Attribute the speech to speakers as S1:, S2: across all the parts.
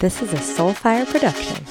S1: This is a Soulfire production.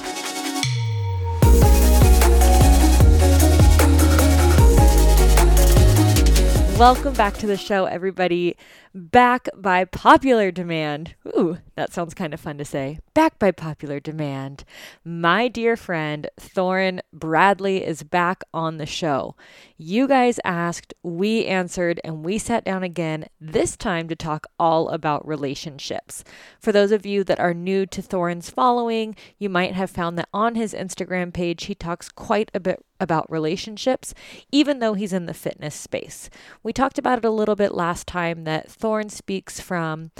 S1: Welcome back to the show, everybody. Back by popular demand. Ooh, that sounds kind of fun to say. Back by popular demand. My dear friend Thoren Bradley is back on the show. You guys asked, we answered, and we sat down again, this time to talk all about relationships. For those of you that are new to Thoren's following, you might have found that on his Instagram page, he talks quite a bit about relationships, even though he's in the fitness space. We talked about it a little bit last time that Thoren speaks from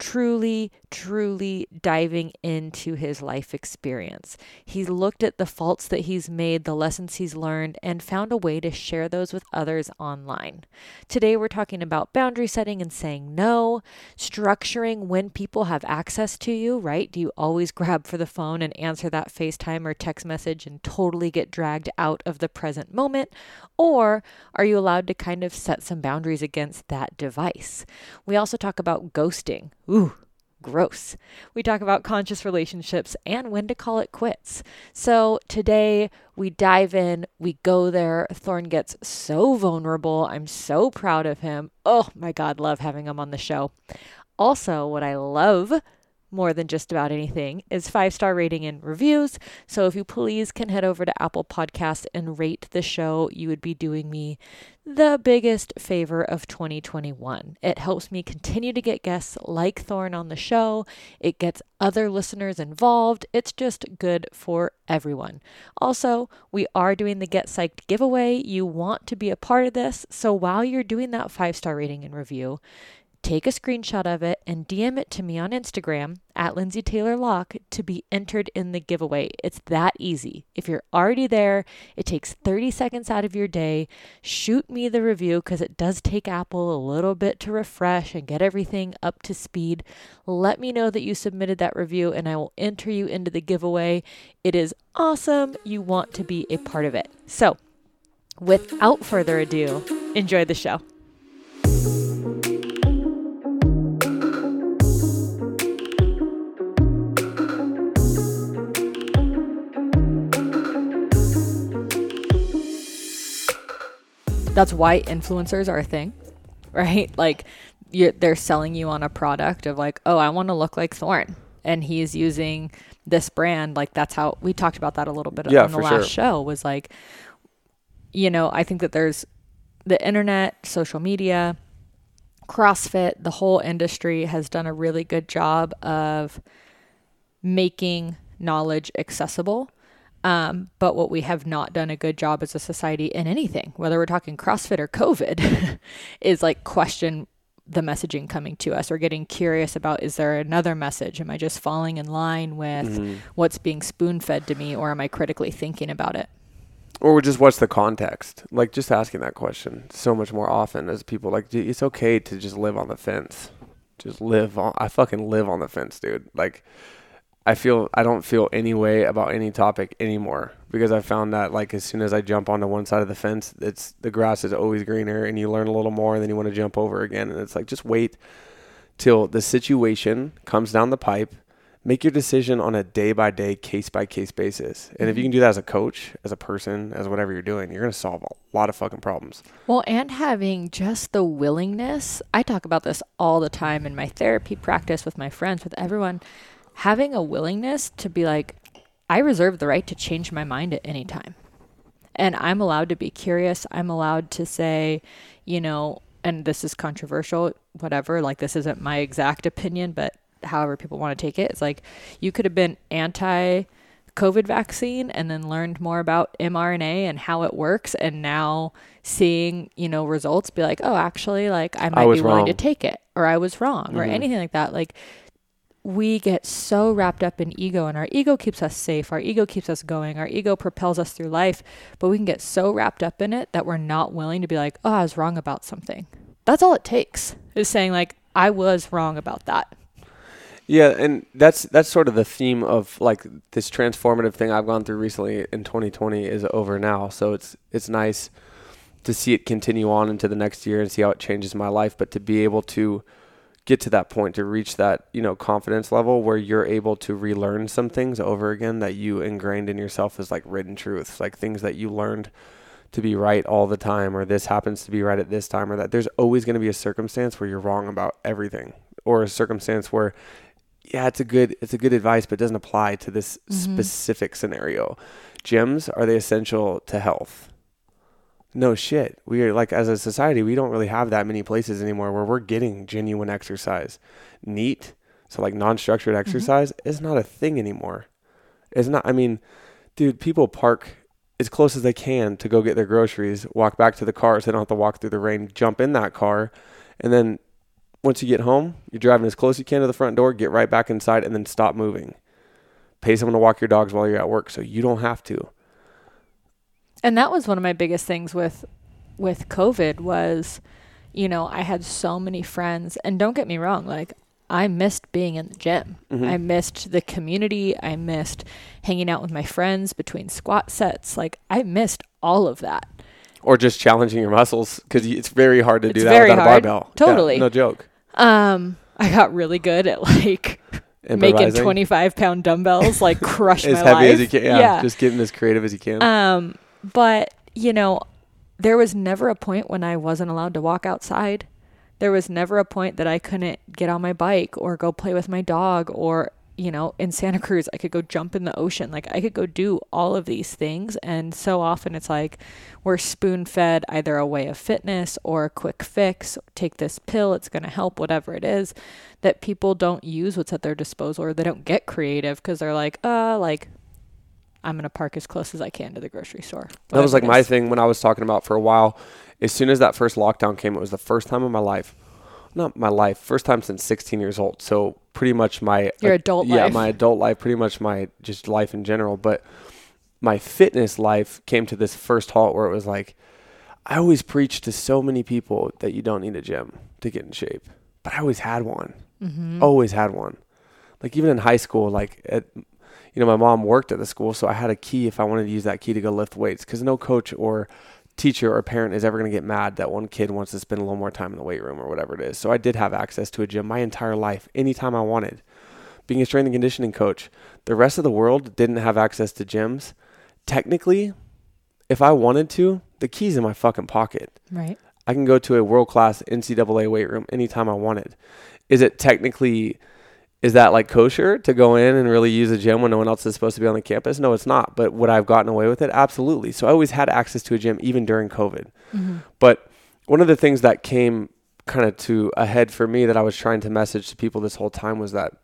S1: truly, truly diving into his life experience. He's looked at the faults that he's made, the lessons he's learned, and found a way to share those with others online. Today, we're talking about boundary setting and saying no, structuring when people have access to you, right? Do you always grab for the phone and answer that FaceTime or text message and totally get dragged out of the present moment? Or are you allowed to kind of set some boundaries against that device? We also talk about ghosting. Ooh, gross. We talk about conscious relationships and when to call it quits. So today we dive in, we go there. Thoren gets so vulnerable. I'm so proud of him. Oh my God, love having him on the show. Also, what I love more than just about anything is five star rating and reviews. So if you please can head over to Apple Podcasts and rate the show, you would be doing me the biggest favor of 2021. It helps me continue to get guests like Thoren on the show. It gets other listeners involved. It's just good for everyone. Also, we are doing the Get Psyched giveaway. You want to be a part of this. So while you're doing that five star rating and review, take a screenshot of it and DM it to me on Instagram at Lindsey Taylor Locke to be entered in the giveaway. It's that easy. If you're already there, it takes 30 seconds out of your day. Shoot me the review because it does take Apple a little bit to refresh and get everything up to speed. Let me know that you submitted that review and I will enter you into the giveaway. It is awesome. You want to be a part of it. So, without further ado, enjoy the show. That's why influencers are a thing, right? Like they're selling you on a product of like, oh, I want to look like Thoren, and he's using this brand. Like that's how we talked about that a little bit yeah, on the last sure. show. Was like, you know, I think that there's the internet, social media, CrossFit, the whole industry has done a really good job of making knowledge accessible um, but what we have not done a good job as a society in anything, whether we're talking CrossFit or COVID, is like question the messaging coming to us or getting curious about is there another message? Am I just falling in line with mm-hmm. what's being spoon fed to me or am I critically thinking about it?
S2: Or just what's the context? Like just asking that question so much more often as people like it's okay to just live on the fence. Just live on I fucking live on the fence, dude. Like I feel I don't feel any way about any topic anymore because I found that like as soon as I jump onto one side of the fence, it's the grass is always greener and you learn a little more and then you want to jump over again and it's like just wait till the situation comes down the pipe. Make your decision on a day by day, case by case basis. And if you mm-hmm. can do that as a coach, as a person, as whatever you're doing, you're going to solve a lot of fucking problems.
S1: Well, and having just the willingness. I talk about this all the time in my therapy practice with my friends, with everyone having a willingness to be like, I reserve the right to change my mind at any time. And I'm allowed to be curious. I'm allowed to say, you know, and this is controversial, whatever, like this isn't my exact opinion, but however people want to take it, it's like you could have been anti COVID vaccine and then learned more about mRNA and how it works. And now seeing, you know, results be like, oh, actually, like I might I be willing to take it or I was wrong mm-hmm. or anything like that. Like we get so wrapped up in ego and our ego keeps us safe our ego keeps us going our ego propels us through life but we can get so wrapped up in it that we're not willing to be like oh i was wrong about something. That's all it takes is saying like i was wrong about that.
S2: Yeah and that's that's sort of the theme of like this transformative thing i've gone through recently in 2020 is over now. So it's it's nice to see it continue on into the next year and see how it changes my life but to be able to get to that point to reach that you know confidence level where you're able to relearn some things over again that you ingrained in yourself as like written truths like things that you learned to be right all the time or this happens to be right at this time or that. There's always going to be a circumstance where you're wrong about everything or a circumstance where yeah it's a good it's a good advice but it doesn't apply to this
S1: Mm-hmm.
S2: specific scenario. Gyms are they essential to health no shit. We are like as a society we don't really have that many places anymore where we're getting genuine exercise. Neat. So like non-structured mm-hmm. exercise is not a thing anymore. It's not i mean dude people park as close as they can to go get their groceries walk back to the car so they don't have to walk through the rain jump in that car and then once you get home you're driving as close as you can to the front door get right back inside and then stop moving. Pay someone to walk your dogs while you're at work so you don't have to
S1: And that was one of my biggest things with with COVID was, you know, I had so many friends and don't get me wrong, like I missed being in the gym.
S2: Mm-hmm.
S1: I missed the community. I missed hanging out with my friends between squat sets. Like I missed all of that.
S2: or just challenging your muscles because it's very hard to do that without
S1: hard.
S2: a barbell. Yeah,
S1: Totally.
S2: no joke.
S1: Um I got really good at like making 25 pound dumbbells like crush
S2: as
S1: my
S2: heavy
S1: life.
S2: as you can. Yeah, just getting as creative as you can.
S1: Um, but you know, there was never a point when I wasn't allowed to walk outside. There was never a point that I couldn't get on my bike or go play with my dog or you know, in Santa Cruz, I could go jump in the ocean. Like I could go do all of these things. And so often it's like we're spoon fed either a way of fitness or a quick fix. Take this pill, it's going to help, whatever it is. That people don't use what's at their disposal or they don't get creative because they're like, uh, like I'm going to park as close as I can to the grocery store.
S2: that was like my thing when I was talking about for a while. As soon as that first lockdown came, it was the first time in my life, not my life, first time since 16 years old. So pretty much my
S1: Your adult
S2: yeah,
S1: life.
S2: my adult life, pretty much my just life in general. But my fitness life came to this first halt where it was like, I always preach to so many people that you don't need a gym to get in shape, but I always had one.
S1: Mm-hmm.
S2: always had one. Like even in high school, like at, you know, my mom worked at the school, so I had a key if I wanted to use that key to go lift weights. Because no coach or teacher or parent is ever going to get mad that one kid wants to spend a little more time in the weight room or whatever it is. So I did have access to a gym my entire life, anytime I wanted. Being a strength and conditioning coach, the rest of the world didn't have access to gyms. Technically, if I wanted to, the key's in my fucking pocket.
S1: Right.
S2: I can go to a world class NCAA weight room anytime I wanted. Is it technically is that like kosher to go in and really use a gym when no one else is supposed to be on the campus? No, it's not. But would I have gotten away with it? Absolutely. So I always had access to a gym even during COVID.
S1: Mm-hmm.
S2: But one of the things that came kind of to a head for me that I was trying to message to people this whole time was that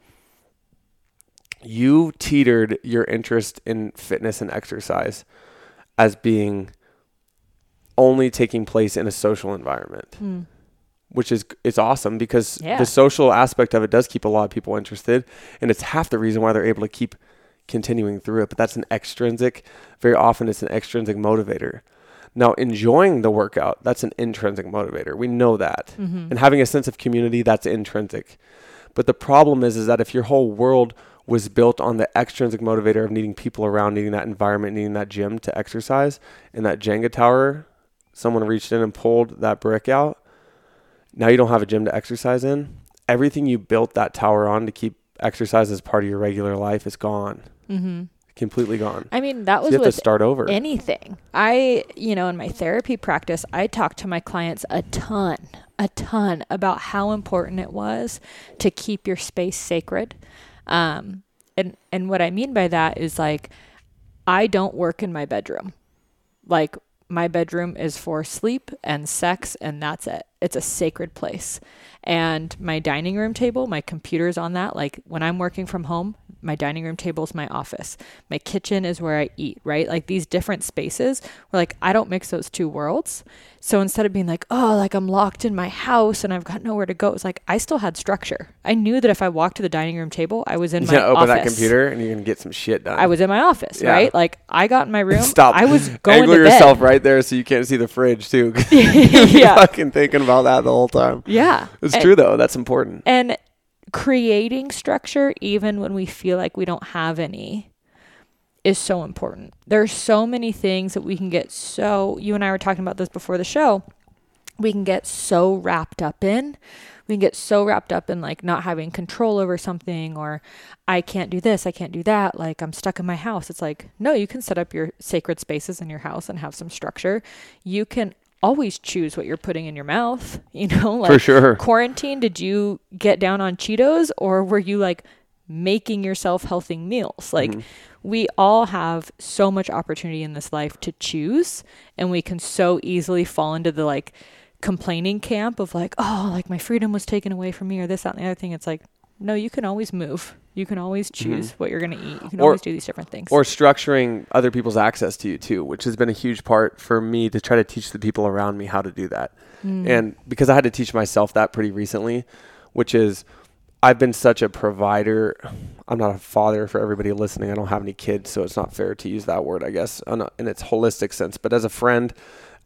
S2: you teetered your interest in fitness and exercise as being only taking place in a social environment
S1: Mm.
S2: Which is it's awesome because
S1: Yeah.
S2: the social aspect of it does keep a lot of people interested and it's half the reason why they're able to keep continuing through it but that's an extrinsic very often it's an extrinsic motivator now enjoying the workout that's an intrinsic motivator we know that
S1: Mm-hmm.
S2: and having a sense of community that's intrinsic but the problem is is that if your whole world was built on the extrinsic motivator of needing people around needing that environment needing that gym to exercise and that jenga tower someone reached in and pulled that brick out now you don't have a gym to exercise in everything you built that tower on to keep exercise as part of your regular life is gone
S1: Mm-hmm.
S2: completely gone
S1: I mean, that
S2: so
S1: was
S2: you have to start over
S1: anything. I, you know, in my therapy practice, I talked to my clients a ton, a ton about how important it was to keep your space sacred. Um, and and what I mean by that is like, I don't work in my bedroom. Like my bedroom is for sleep and sex, and that's it. It's a sacred place. And my dining room table, my computer's on that. Like when I'm working from home, my dining room table is my office. My kitchen is where I eat, right? Like these different spaces where like I don't mix those two worlds. So instead of being like, oh, like I'm locked in my house and I've got nowhere to go, it's like I still had structure. I knew that if I walked to the dining room table, I was in
S2: you
S1: my
S2: open
S1: office.
S2: that computer and you're gonna get some shit done
S1: I was in my office,
S2: Yeah.
S1: right? Like I got in my room.
S2: Stop.
S1: I was going
S2: angle
S1: to
S2: yourself
S1: bed.
S2: right there so you can't see the fridge too
S1: yeah.
S2: fucking thinking about that the whole time
S1: Yeah.
S2: it's
S1: And-
S2: true though that's important
S1: And creating structure, even when we feel like we don't have any, is so important. There's so many things that we can get so, you and I were talking about this before the show, we can get so wrapped up in we can get so wrapped up in like not having control over something or I can't do this, I can't do that, like I'm stuck in my house. It's like, no, you can set up your sacred spaces in your house and have some structure. You can always choose what you're putting in your mouth, you know? Like
S2: For sure.
S1: quarantine, did you get down on Cheetos or were you like making yourself healthy meals? Like
S2: Mhm.
S1: we all have so much opportunity in this life to choose and we can so easily fall into the like complaining camp of like oh like my freedom was taken away from me or this that and the other thing it's like no you can always move you can always choose what you're going to eat you can
S2: Or-
S1: always do these different things
S2: or structuring other people's access to you too, which has been a huge part for me to try to teach the people around me how to do that.
S1: Mm.
S2: And because I had to teach myself that pretty recently, which is I've been such a provider. I'm not a father for everybody listening. I don't have any kids, so it's not fair to use that word, I guess, in its holistic sense. But as a friend,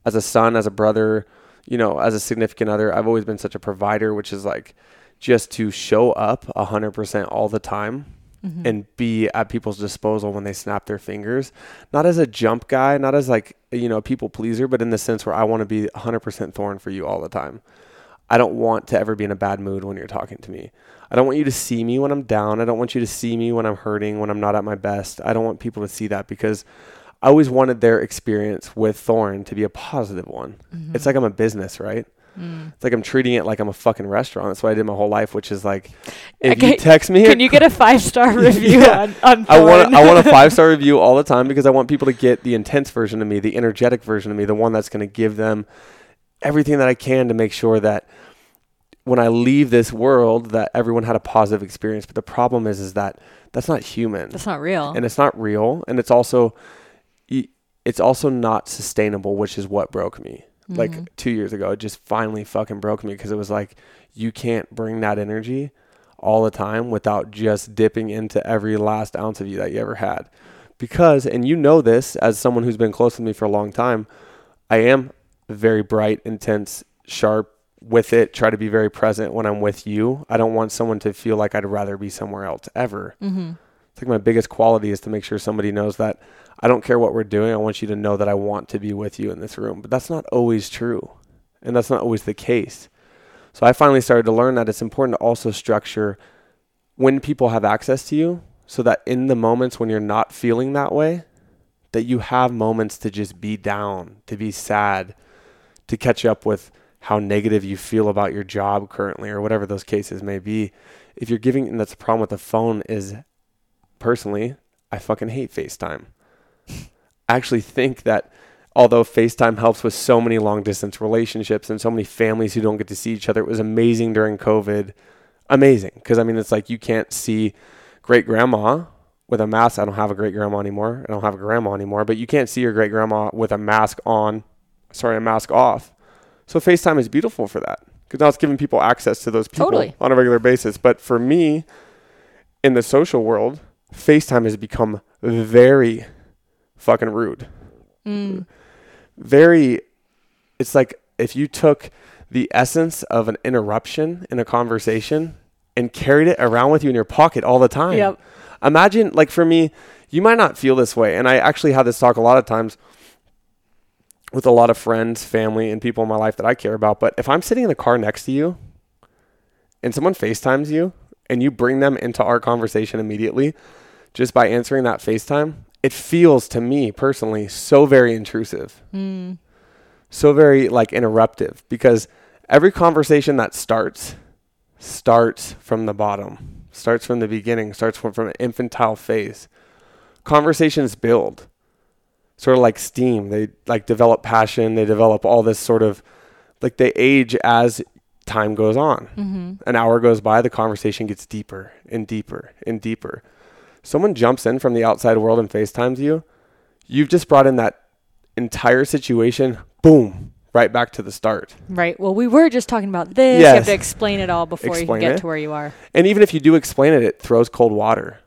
S2: as a son, as a brother, you know, as a significant other, I've always been such a provider, which is like just to show up 100% all the time
S1: Mhm.
S2: and be at people's disposal when they snap their fingers. Not as a jump guy, not as like, you know, a people pleaser, but in the sense where I want to be 100% thorn for you all the time. I don't want to ever be in a bad mood when you're talking to me. I don't want you to see me when I'm down. I don't want you to see me when I'm hurting, when I'm not at my best. I don't want people to see that because I always wanted their experience with Thoren to be a positive one.
S1: Mhm.
S2: It's like I'm a business, right?
S1: Mm.
S2: It's like I'm treating it like I'm a fucking restaurant. That's what I did my whole life, which is like, if
S1: Okay,
S2: you text me,
S1: can you get a five star review
S2: Yeah.
S1: on, on
S2: I want I want a five star review all the time because I want people to get the intense version of me, the energetic version of me, the one that's going to give them everything that I can to make sure that when I leave this world that everyone had a positive experience. But the problem is is that that's not human.
S1: that's not real
S2: and it's not real and it's also it's also not sustainable, which is what broke me. Like
S1: Mhm.
S2: 2 years ago, it just finally fucking broke me because it was like you can't bring that energy all the time without just dipping into every last ounce of you that you ever had. Because, and you know this as someone who's been close to me for a long time, I am very bright, intense, sharp with it, try to be very present when I'm with you. I don't want someone to feel like I'd rather be somewhere else ever.
S1: Mhm.
S2: Like my biggest quality is to make sure somebody knows that I don't care what we're doing. I want you to know that I want to be with you in this room. But that's not always true. And that's not always the case. So I finally started to learn that it's important to also structure when people have access to you so that in the moments when you're not feeling that way, that you have moments to just be down, to be sad, to catch up with how negative you feel about your job currently or whatever those cases may be. If you're giving, and that's the problem with the phone is personally, I fucking hate FaceTime. I actually think that although FaceTime helps with so many long distance relationships and so many families who don't get to see each other, it was amazing during COVID. Amazing. Because, I mean, it's like you can't see great grandma with a mask. I don't have a great grandma anymore. I don't have a grandma anymore, but you can't see your great grandma with a mask on, sorry, a mask off. So FaceTime is beautiful for that because now it's giving people access to those people
S1: Totally.
S2: on a regular basis. But for me, in the social world, FaceTime has become very fucking rude.
S1: Mm.
S2: Very, it's like if you took the essence of an interruption in a conversation and carried it around with you in your pocket all the time.
S1: Yep.
S2: Imagine, like for me, you might not feel this way. And I actually have this talk a lot of times with a lot of friends, family, and people in my life that I care about. But if I'm sitting in the car next to you and someone FaceTimes you and you bring them into our conversation immediately just by answering that FaceTime, it feels to me personally so very intrusive,
S1: Mm.
S2: so very like interruptive because every conversation that starts starts from the bottom, starts from the beginning, starts from, from an infantile phase. Conversations build sort of like steam. They like develop passion, they develop all this sort of like they age as time goes on
S1: hmm
S2: an hour goes by, the conversation gets deeper and deeper and deeper. Someone jumps in from the outside world and FaceTimes you, you've just brought in that entire situation, boom, right back to the start.
S1: Right. Well, we were just talking about this. You have to explain it all before you can get
S2: it.
S1: to where you are.
S2: And even if you do explain it, it throws cold water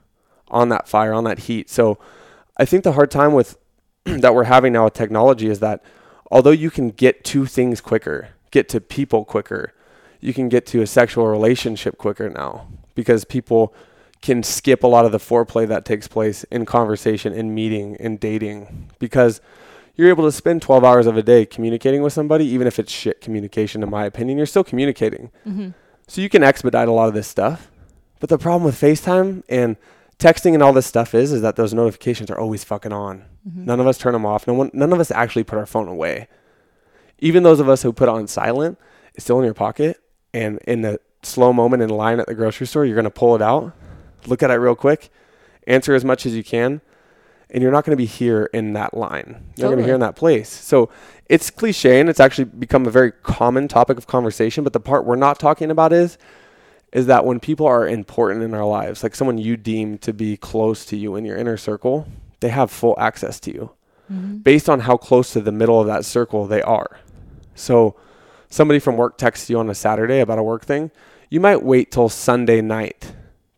S2: on that fire, on that heat. So I think the hard time with that we're having now with technology is that although you can get to things quicker, get to people quicker, you can get to a sexual relationship quicker now because people can skip a lot of the foreplay that takes place in conversation, in meeting, in dating because you're able to spend 12 hours of a day communicating with somebody even if it's shit communication in my opinion you're still communicating
S1: hmm
S2: So you can expedite a lot of this stuff. But the problem with FaceTime and texting and all this stuff is is that those notifications are always fucking on.
S1: Mm-hmm.
S2: None of us turn them off. No one none of us actually put our phone away. Even those of us who put it on silent, it's still in your pocket and in the slow moment in line at the grocery store, you're going to pull it out, look at it real quick, answer as much as you can, and you're not going to be here in that line. You're going to be here in that place. So it's cliche and it's actually become a very common topic of conversation. But the part we're not talking about is is that when people are important in our lives, like someone you deem to be close to you in your inner circle, they have full access to you
S1: Mm-hmm.
S2: based on how close to the middle of that circle they are. So somebody from work texts you on a Saturday about a work thing, you might wait till Sunday night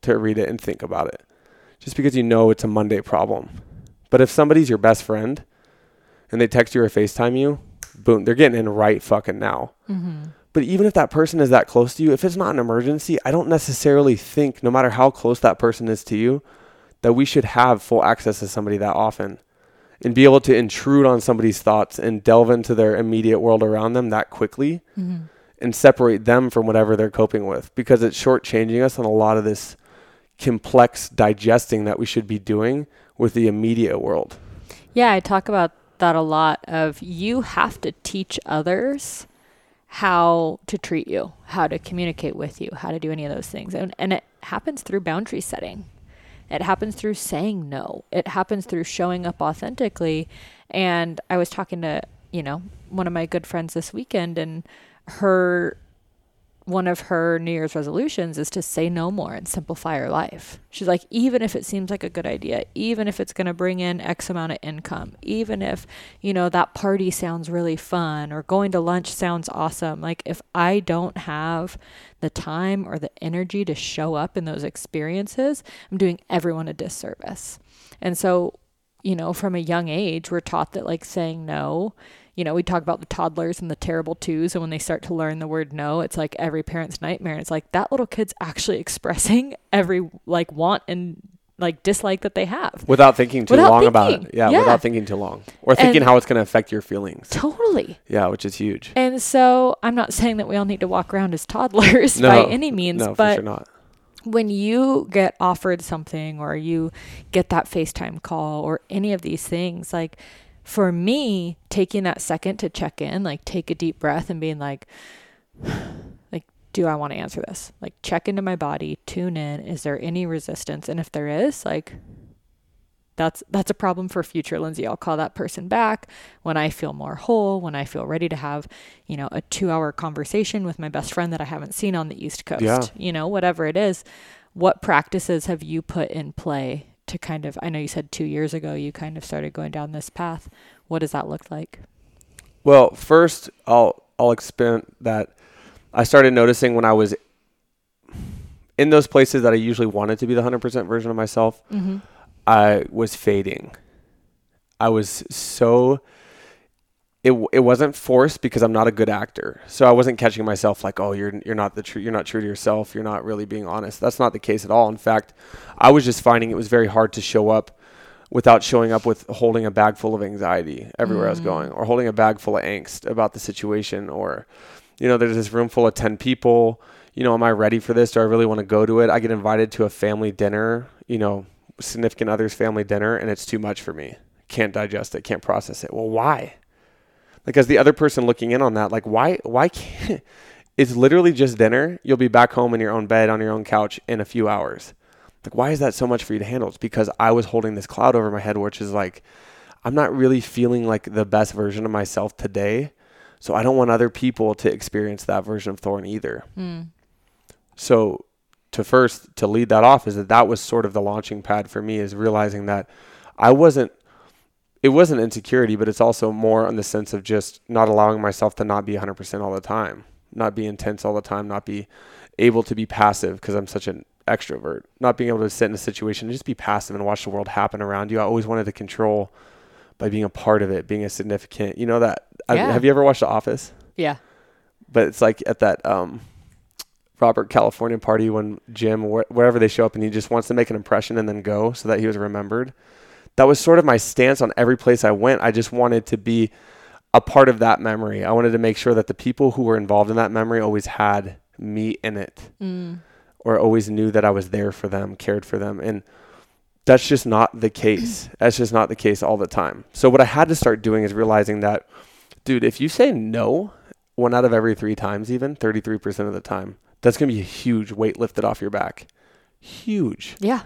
S2: to read it and think about it. Just because you know it's a Monday problem. But if somebody's your best friend and they text you or FaceTime you, boom, they're getting in right fucking now.
S1: Mm-hmm.
S2: But even if that person is that close to you, if it's not an emergency, I don't necessarily think, no matter how close that person is to you, that we should have full access to somebody that often and be able to intrude on somebody's thoughts and delve into their immediate world around them that quickly
S1: Mm-hmm.
S2: and separate them from whatever they're coping with because it's shortchanging us on a lot of this complex digesting that we should be doing with the immediate world.
S1: Yeah, I talk about that a lot of you have to teach others how to treat you, how to communicate with you, how to do any of those things. And and it happens through boundary setting. It happens through saying no. It happens through showing up authentically. And I was talking to, you know, one of my good friends this weekend and her one of her New Year's resolutions is to say no more and simplify her life. She's like, even if it seems like a good idea, even if it's going to bring in X amount of income, even if, you know, that party sounds really fun or going to lunch sounds awesome, like if I don't have the time or the energy to show up in those experiences, I'm doing everyone a disservice. And so, you know, from a young age, we're taught that like saying no you know, we talk about the toddlers and the terrible twos, and when they start to learn the word no, it's like every parent's nightmare. And It's like that little kid's actually expressing every like want and like dislike that they have.
S2: Without thinking too
S1: Without
S2: long about it. Yeah,
S1: Yeah.
S2: without thinking too long. Or thinking
S1: And-
S2: how it's going to affect your feelings.
S1: Totally.
S2: Yeah, which is huge.
S1: And so I'm not saying that we all need to walk around as toddlers
S2: No,
S1: by any means,
S2: No, for
S1: but
S2: sure not.
S1: when you get offered something or you get that FaceTime call or any of these things, like for me, taking that second to check in, like take a deep breath and being like, like, do I want to answer this? Like, check into my body, tune in. Is there any resistance? And if there is, like, that's that's a problem for future Lindsey. I'll call that person back when I feel more whole, when I feel ready to have, you know, a 2-hour conversation with my best friend that I haven't seen on the East Coast.
S2: Yeah.
S1: You know, whatever it is. What practices have you put in play to kind of I know you said 2 years ago you kind of started going down this path. What does that look like?
S2: Well, first, I'll I'll expand that. I started noticing when I was in those places that I usually wanted to be the hundred percent version of myself.
S1: Mhm.
S2: I was fading. I was so. It, it wasn't forced because I'm not a good actor, so I wasn't catching myself like, oh, you're you're not the true, you're not true to yourself, you're not really being honest. That's not the case at all. In fact, I was just finding it was very hard to show up without showing up with holding a bag full of anxiety everywhere I was
S1: Mm.
S2: going, or holding a bag full of angst about the situation, or you know, there's this room full of ten people. You know, am I ready for this? Do I really want to go to it? I get invited to a family dinner. You know, significant other's family dinner, and it's too much for me. Can't digest it. Can't process it. Well, why? Like as the other person looking in on that, like why? Why can't? It's literally just dinner. You'll be back home in your own bed on your own couch in a few hours. Like, why is that so much for you to handle? It's because I was holding this cloud over my head, which is like, I'm not really feeling like the best version of myself today. So I don't want other people to experience that version of Thoren either.
S1: Mm.
S2: So to first to lead that off is that that was sort of the launching pad for me is realizing that I wasn't it wasn't insecurity, but it's also more on the sense of just not allowing myself to not be 100% all the time, not be intense all the time, not be able to be passive because I'm such an extrovert, not being able to sit in a situation and just be passive and watch the world happen around you. I always wanted to control by being a part of it, being a significant, you know that. I-
S1: Yeah.
S2: have you ever watched The Office?
S1: Yeah.
S2: but it's like at that um, Robert California party when Jim wh- wherever they show up and he just wants to make an impression and then go so that he was remembered. That was sort of my stance on every place I went. I just wanted to be a part of that memory. I wanted to make sure that the people who were involved in that memory always had me in it
S1: Mm.
S2: or always knew that I was there for them, cared for them. And that's just not the case. That's just not the case all the time. So what I had to start doing is realizing that, dude, if you say no one out of every three times, even 33% of the time, that's going to be a huge weight lifted off your back. Huge.
S1: Yeah.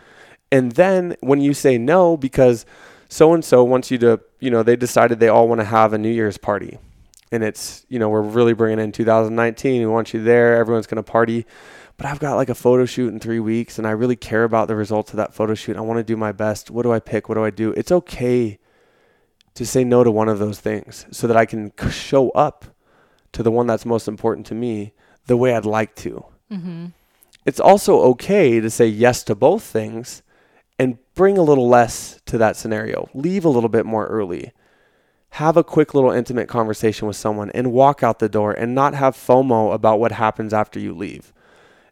S2: And then when you say no, because so and so wants you to, you know, they decided they all want to have a New Year's party. And it's, you know, we're really bringing in 2019. We want you there. Everyone's going to party. But I've got like a photo shoot in three weeks and I really care about the results of that photo shoot. I want to do my best. What do I pick? What do I do? It's okay to say no to one of those things so that I can show up to the one that's most important to me the way I'd like to
S1: Mm-hmm.
S2: it's also okay to say yes to both things and bring a little less to that scenario. Leave a little bit more early. Have a quick little intimate conversation with someone and walk out the door and not have FOMO about what happens after you leave.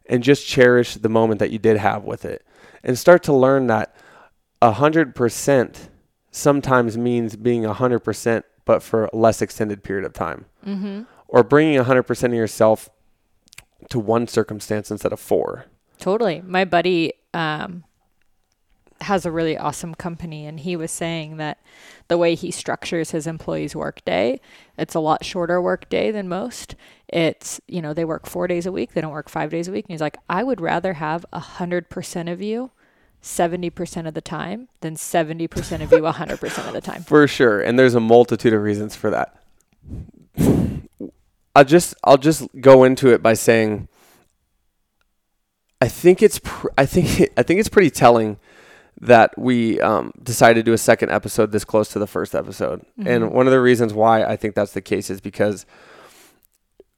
S2: And just cherish the moment that you did have with it. And start to learn that 100% sometimes means being 100% but for a less extended period of time.
S1: Mm-hmm.
S2: Or bringing 100% of yourself to one circumstance instead of four.
S1: Totally. My buddy um, has a really awesome company, and he was saying that the way he structures his employees' workday, it's a lot shorter workday than most. It's you know they work four days a week, they don't work five days a week. And he's like, I would rather have a hundred percent of you. 70% of the time than 70% of you 100% of the time.
S2: For sure, and there's a multitude of reasons for that. I'll just I'll just go into it by saying I think it's pr- I think I think it's pretty telling that we um, decided to do a second episode this close to the first episode, and
S1: Mhm.
S2: one of the reasons why I think that's the case is because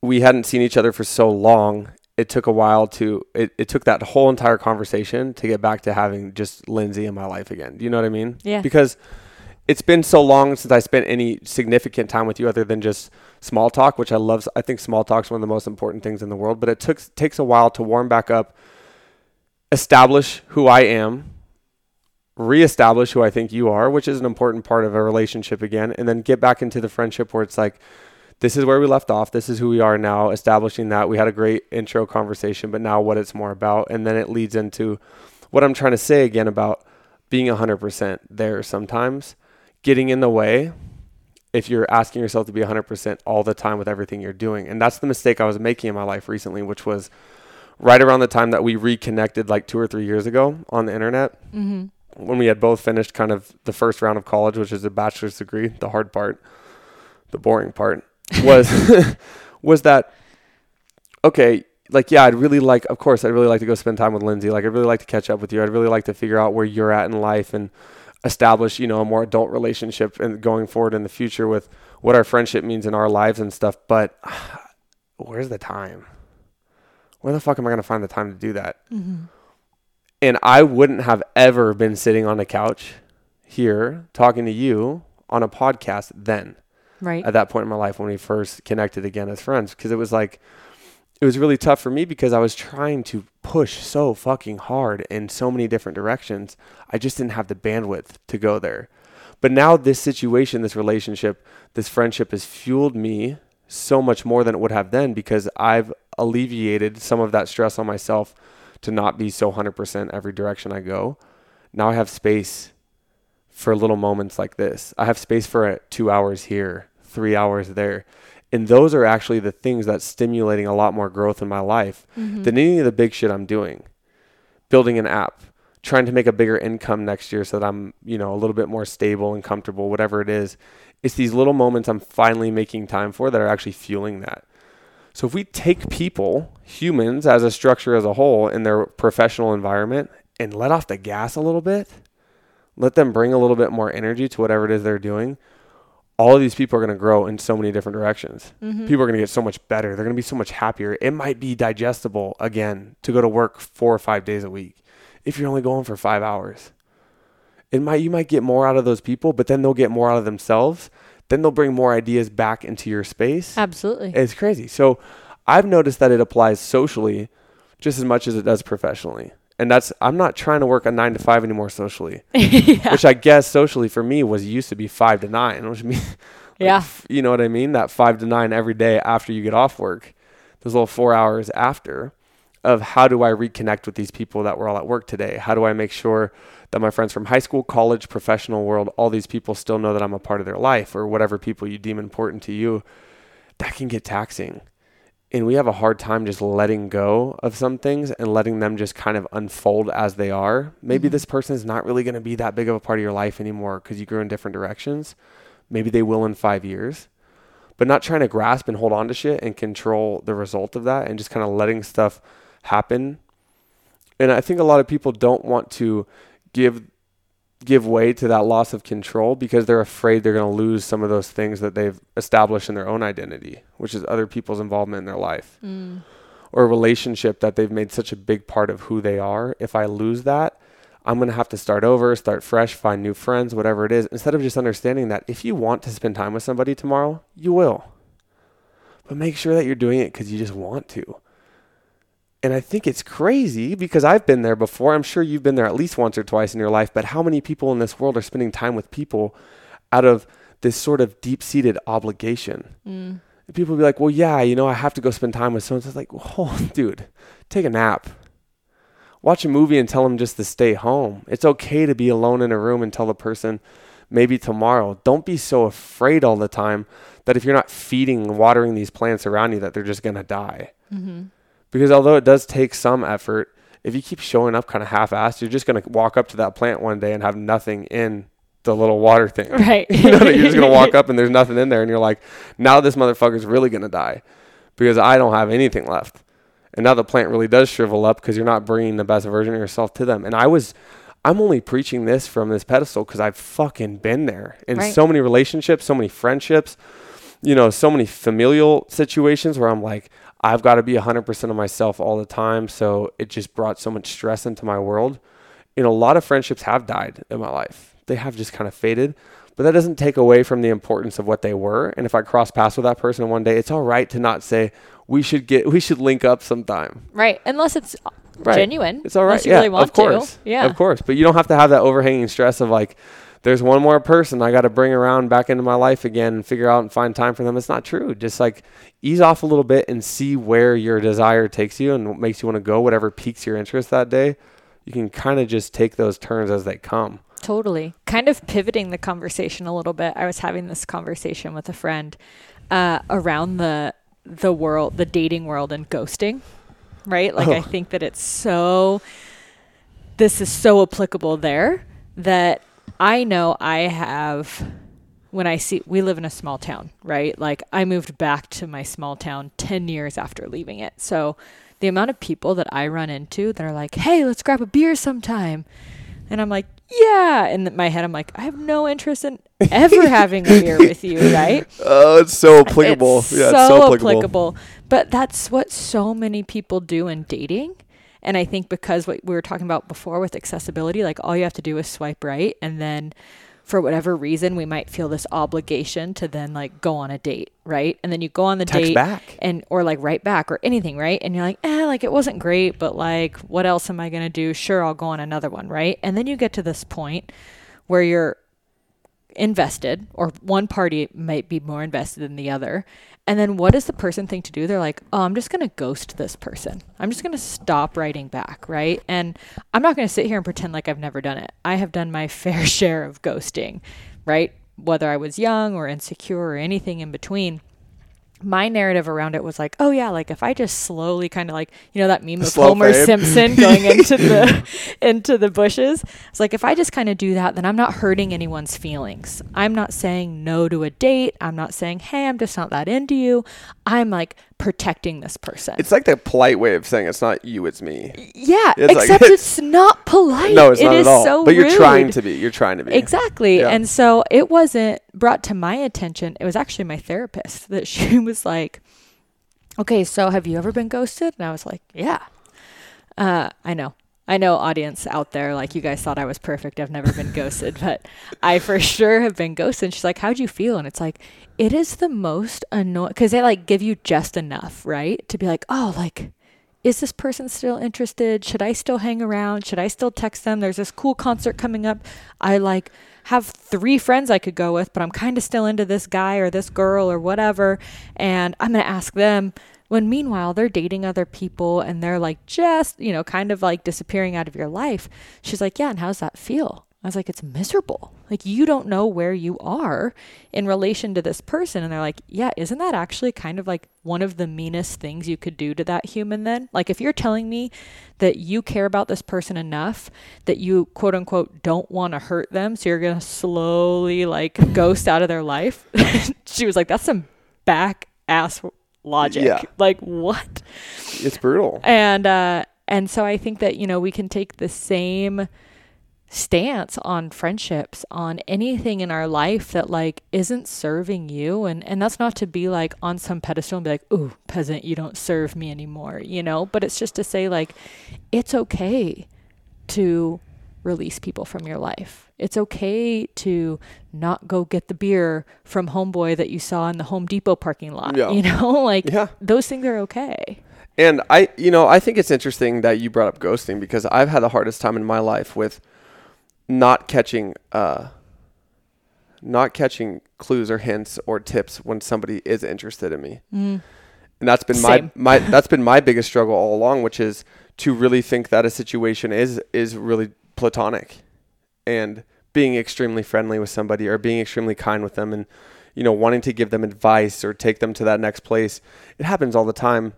S2: we hadn't seen each other for so long. It took a while to it, it took that whole entire conversation to get back to having just Lindsey in my life again. Do you know what I mean?
S1: Yeah.
S2: Because it's been so long since I spent any significant time with you other than just small talk, which I love. I think small talk's one of the most important things in the world, but it took takes a while to warm back up, establish who I am, reestablish who I think you are, which is an important part of a relationship again, and then get back into the friendship where it's like this is where we left off. This is who we are now, establishing that. We had a great intro conversation, but now what it's more about. And then it leads into what I'm trying to say again about being 100% there sometimes, getting in the way if you're asking yourself to be 100% all the time with everything you're doing. And that's the mistake I was making in my life recently, which was right around the time that we reconnected like two or three years ago on the internet
S1: Mm-hmm.
S2: When we had both finished kind of the first round of college, which is a bachelor's degree, the hard part, the boring part was was that okay, like yeah, I'd really like of course I'd really like to go spend time with Lindsey. Like I'd really like to catch up with you. I'd really like to figure out where you're at in life and establish, you know, a more adult relationship and going forward in the future with what our friendship means in our lives and stuff. But where's the time? Where the fuck am I gonna find the time to do that?
S1: Mm-hmm.
S2: And I wouldn't have ever been sitting on a couch here talking to you on a podcast then
S1: Right.
S2: at that point in my life when we first connected again as friends because it was like it was really tough for me because I was trying to push so fucking hard in so many different directions. I just didn't have the bandwidth to go there. But now this situation, this relationship, this friendship has fueled me so much more than it would have then because I've alleviated some of that stress on myself to not be so 100% every direction I go. Now I have space for little moments like this. I have space for uh, 2 hours here, 3 hours there. And those are actually the things that's stimulating a lot more growth in my life
S1: Mhm.
S2: than any of the big shit I'm doing. Building an app, trying to make a bigger income next year so that I'm, you know, a little bit more stable and comfortable, whatever it is. It's these little moments I'm finally making time for that are actually fueling that. So if we take people, humans as a structure as a whole in their professional environment and let off the gas a little bit, let them bring a little bit more energy to whatever it is they're doing, all of these people are going to grow in so many different directions
S1: Mhm.
S2: people are going to get so much better. They're going to be so much happier. It might be digestible again to go to work four or five days a week if you're only going for five hours. It might you might get more out of those people, but then they'll get more out of themselves. Then they'll bring more ideas back into your space.
S1: Absolutely.
S2: It's crazy. So I've noticed that it applies socially just as much as it does professionally. And that's I'm not trying to work a nine to five anymore socially,
S1: yeah.
S2: which I guess socially for me was used to be five to nine, which means
S1: Yeah.
S2: f- you know what I mean? That five to nine every day after you get off work. those little four hours after of how do I reconnect with these people that were all at work today? How do I make sure that my friends from high school, college, professional world, all these people still know that I'm a part of their life or whatever people you deem important to you? That can get taxing. And we have a hard time just letting go of some things and letting them just kind of unfold as they are. Maybe mm-hmm. this person is not really going to be that big of a part of your life anymore because you grew in different directions. Maybe they will in five years but not trying to grasp and hold on to shit and control the result of that and just kind of letting stuff happen. And I think a lot of people don't want to give give way to that loss of control because they're afraid they're going to lose some of those things that they've established in their own identity, which is other people's involvement in their life. Mm. Or a relationship that they've made such a big part of who they are. If I lose that, I'm going to have to start over, start fresh, find new friends, whatever it is, instead of just understanding that if you want to spend time with somebody tomorrow, you will. But make sure that you're doing it because you just want to. And I think it's crazy because I've been there before. I'm sure you've been there at least once or twice in your life. But how many people in this world are spending time with people out of this sort of deep seated obligation? Mm. People be like, well, yeah, you know, I have to go spend time with someone. It's like, oh, dude, take a nap. Watch a movie and tell them just to stay home. It's okay to be alone in a room and tell the person maybe tomorrow. Don't be so afraid all the time that if you're not feeding and watering these plants around you, that they're just going to die. Mm-hmm. Because although it does take some effort, if you keep showing up kind of half-assed, you're just going to walk up to that plant one day and have nothing in the little water thing.
S1: Right.
S2: you know, you're just going to walk up and there's nothing in there and you're like, now this motherfucker's really going to die because I don't have anything left. And now the plant really does shrivel up because you're not bringing the best version of yourself to them. And I was I'm only preaching this from this pedestal because I've fucking been there in right. so many relationships, so many friendships, you know, so many familial situations where I'm like, I've got to be 100% of myself all the time. So it just brought so much stress into my world. You know, a lot of friendships have died in my life, they have just kind of faded. But that doesn't take away from the importance of what they were. And if I cross paths with that person one day, it's all right to not say we should get we should link up sometime.
S1: Right, unless it's right. genuine.
S2: It's all right. yeah, really of course. To. Yeah, of course. But you don't have to have that overhanging stress of like there's one more person I got to bring around back into my life again and figure out and find time for them. It's not true. Just like ease off a little bit and see where your desire takes you and what makes you want to go, whatever piques your interest that day. You can kind of just take those turns as they come.
S1: Totally. Kind of pivoting the conversation a little bit. I was having this conversation with a friend uh, around the the world, the dating world, and ghosting. Right. Like oh. I think that it's so. This is so applicable there that I know I have when I see we live in a small town, right? Like I moved back to my small town 10 years after leaving it. So the amount of people that I run into that are like, "Hey, let's grab a beer sometime." And I'm like, "Yeah." In my head I'm like, "I have no interest in ever having a beer with you, right?"
S2: Oh, it's so applicable.
S1: It's yeah, so, it's so applicable. applicable. But that's what so many people do in dating and I think because what we were talking about before with accessibility, like all you have to do is swipe right. And then for whatever reason, we might feel this obligation to then like go on a date, right? And then you go on the
S2: Text
S1: date
S2: back.
S1: and or like write back or anything, right? And you're like, eh, like it wasn't great, but like what else am I gonna do? Sure, I'll go on another one, right? And then you get to this point where you're invested or one party might be more invested than the other and then what does the person think to do? They're like, oh, I'm just going to ghost this person. I'm just going to stop writing back, right? And I'm not going to sit here and pretend like I've never done it. I have done my fair share of ghosting, right? Whether I was young or insecure or anything in between my narrative around it was like, oh yeah, like if I just slowly kind of like, you know, that meme of Homer fade. Simpson going into the into the bushes. It's like if I just kind of do that, then I'm not hurting anyone's feelings. I'm not saying no to a date. I'm not saying, hey, I'm just not that into you. I'm like protecting this person.
S2: It's like the polite way of saying it's not you, it's me.
S1: Yeah, it's except like, it's, it's, not polite.
S2: No, it's not
S1: it
S2: at all.
S1: So
S2: but you're
S1: rude.
S2: trying to be. You're trying to be.
S1: Exactly. Yeah. And so it wasn't brought to my attention. It was actually my therapist that she was like, "Okay, so have you ever been ghosted?" And I was like, "Yeah." Uh, I know. I know audience out there, like you guys thought I was perfect. I've never been ghosted, but I for sure have been ghosted. And she's like, How'd you feel? And it's like, it is the most annoying because they like give you just enough, right? To be like, oh, like, is this person still interested? Should I still hang around? Should I still text them? There's this cool concert coming up. I like have three friends I could go with, but I'm kind of still into this guy or this girl or whatever. And I'm going to ask them when meanwhile they're dating other people and they're like just, you know, kind of like disappearing out of your life. She's like, Yeah. And how's that feel? I was like, it's miserable. Like, you don't know where you are in relation to this person. And they're like, yeah, isn't that actually kind of like one of the meanest things you could do to that human then? Like, if you're telling me that you care about this person enough that you quote unquote don't want to hurt them, so you're going to slowly like ghost out of their life, she was like, that's some back ass logic.
S2: Yeah.
S1: Like, what?
S2: It's brutal.
S1: And, uh, and so I think that, you know, we can take the same stance on friendships on anything in our life that like isn't serving you and and that's not to be like on some pedestal and be like ooh peasant you don't serve me anymore you know but it's just to say like it's okay to release people from your life it's okay to not go get the beer from homeboy that you saw in the home depot parking lot
S2: Yeah.
S1: you know like
S2: Yeah.
S1: those things are okay
S2: And I, you know, I think it's interesting that you brought up ghosting because I've had the hardest time in my life with not catching, uh, not catching clues or hints or tips when somebody is interested in me. And that's been
S1: Same.
S2: my, my, that's been my biggest struggle all along, which is to really think that a situation is, is really platonic and being extremely friendly with somebody or being extremely kind with them and, you know, wanting to give them advice or take them to that next place. It happens all the time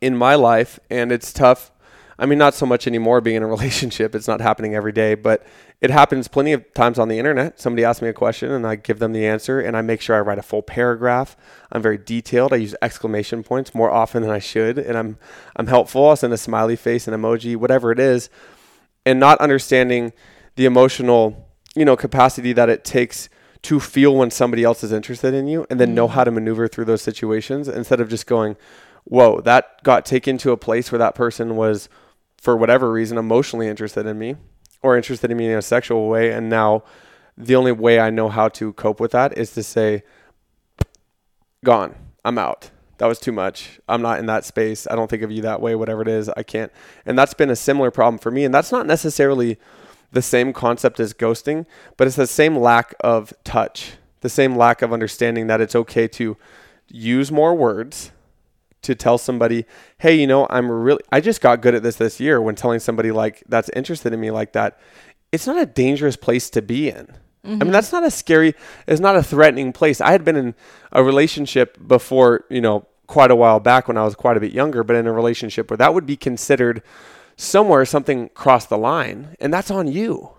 S2: in my life and it's tough. I mean, not so much anymore being in a relationship. It's not happening every day, but it happens plenty of times on the internet. Somebody asks me a question and I give them the answer and I make sure I write a full paragraph. I'm very detailed. I use exclamation points more often than I should and I'm I'm helpful. I'll send a smiley face, an emoji, whatever it is. And not understanding the emotional, you know, capacity that it takes to feel when somebody else is interested in you and then know mm. how to maneuver through those situations instead of just going, whoa, that got taken to a place where that person was, for whatever reason, emotionally interested in me or interested in me in a sexual way. And now the only way I know how to cope with that is to say, gone, I'm out. That was too much. I'm not in that space. I don't think of you that way, whatever it is. I can't. And that's been a similar problem for me. And that's not necessarily the same concept as ghosting, but it's the same lack of touch, the same lack of understanding that it's okay to use more words to tell somebody, hey, you know, I'm really, I just got good at this this year when telling somebody like that's interested in me like that. It's not a dangerous place to be in. I mean, mm-hmm. that's not a scary, it's not a threatening place. I had been in a relationship before, you know, quite a while back when I was quite a bit younger, but in a relationship where that would be considered somewhere something crossed the line, and that's on you.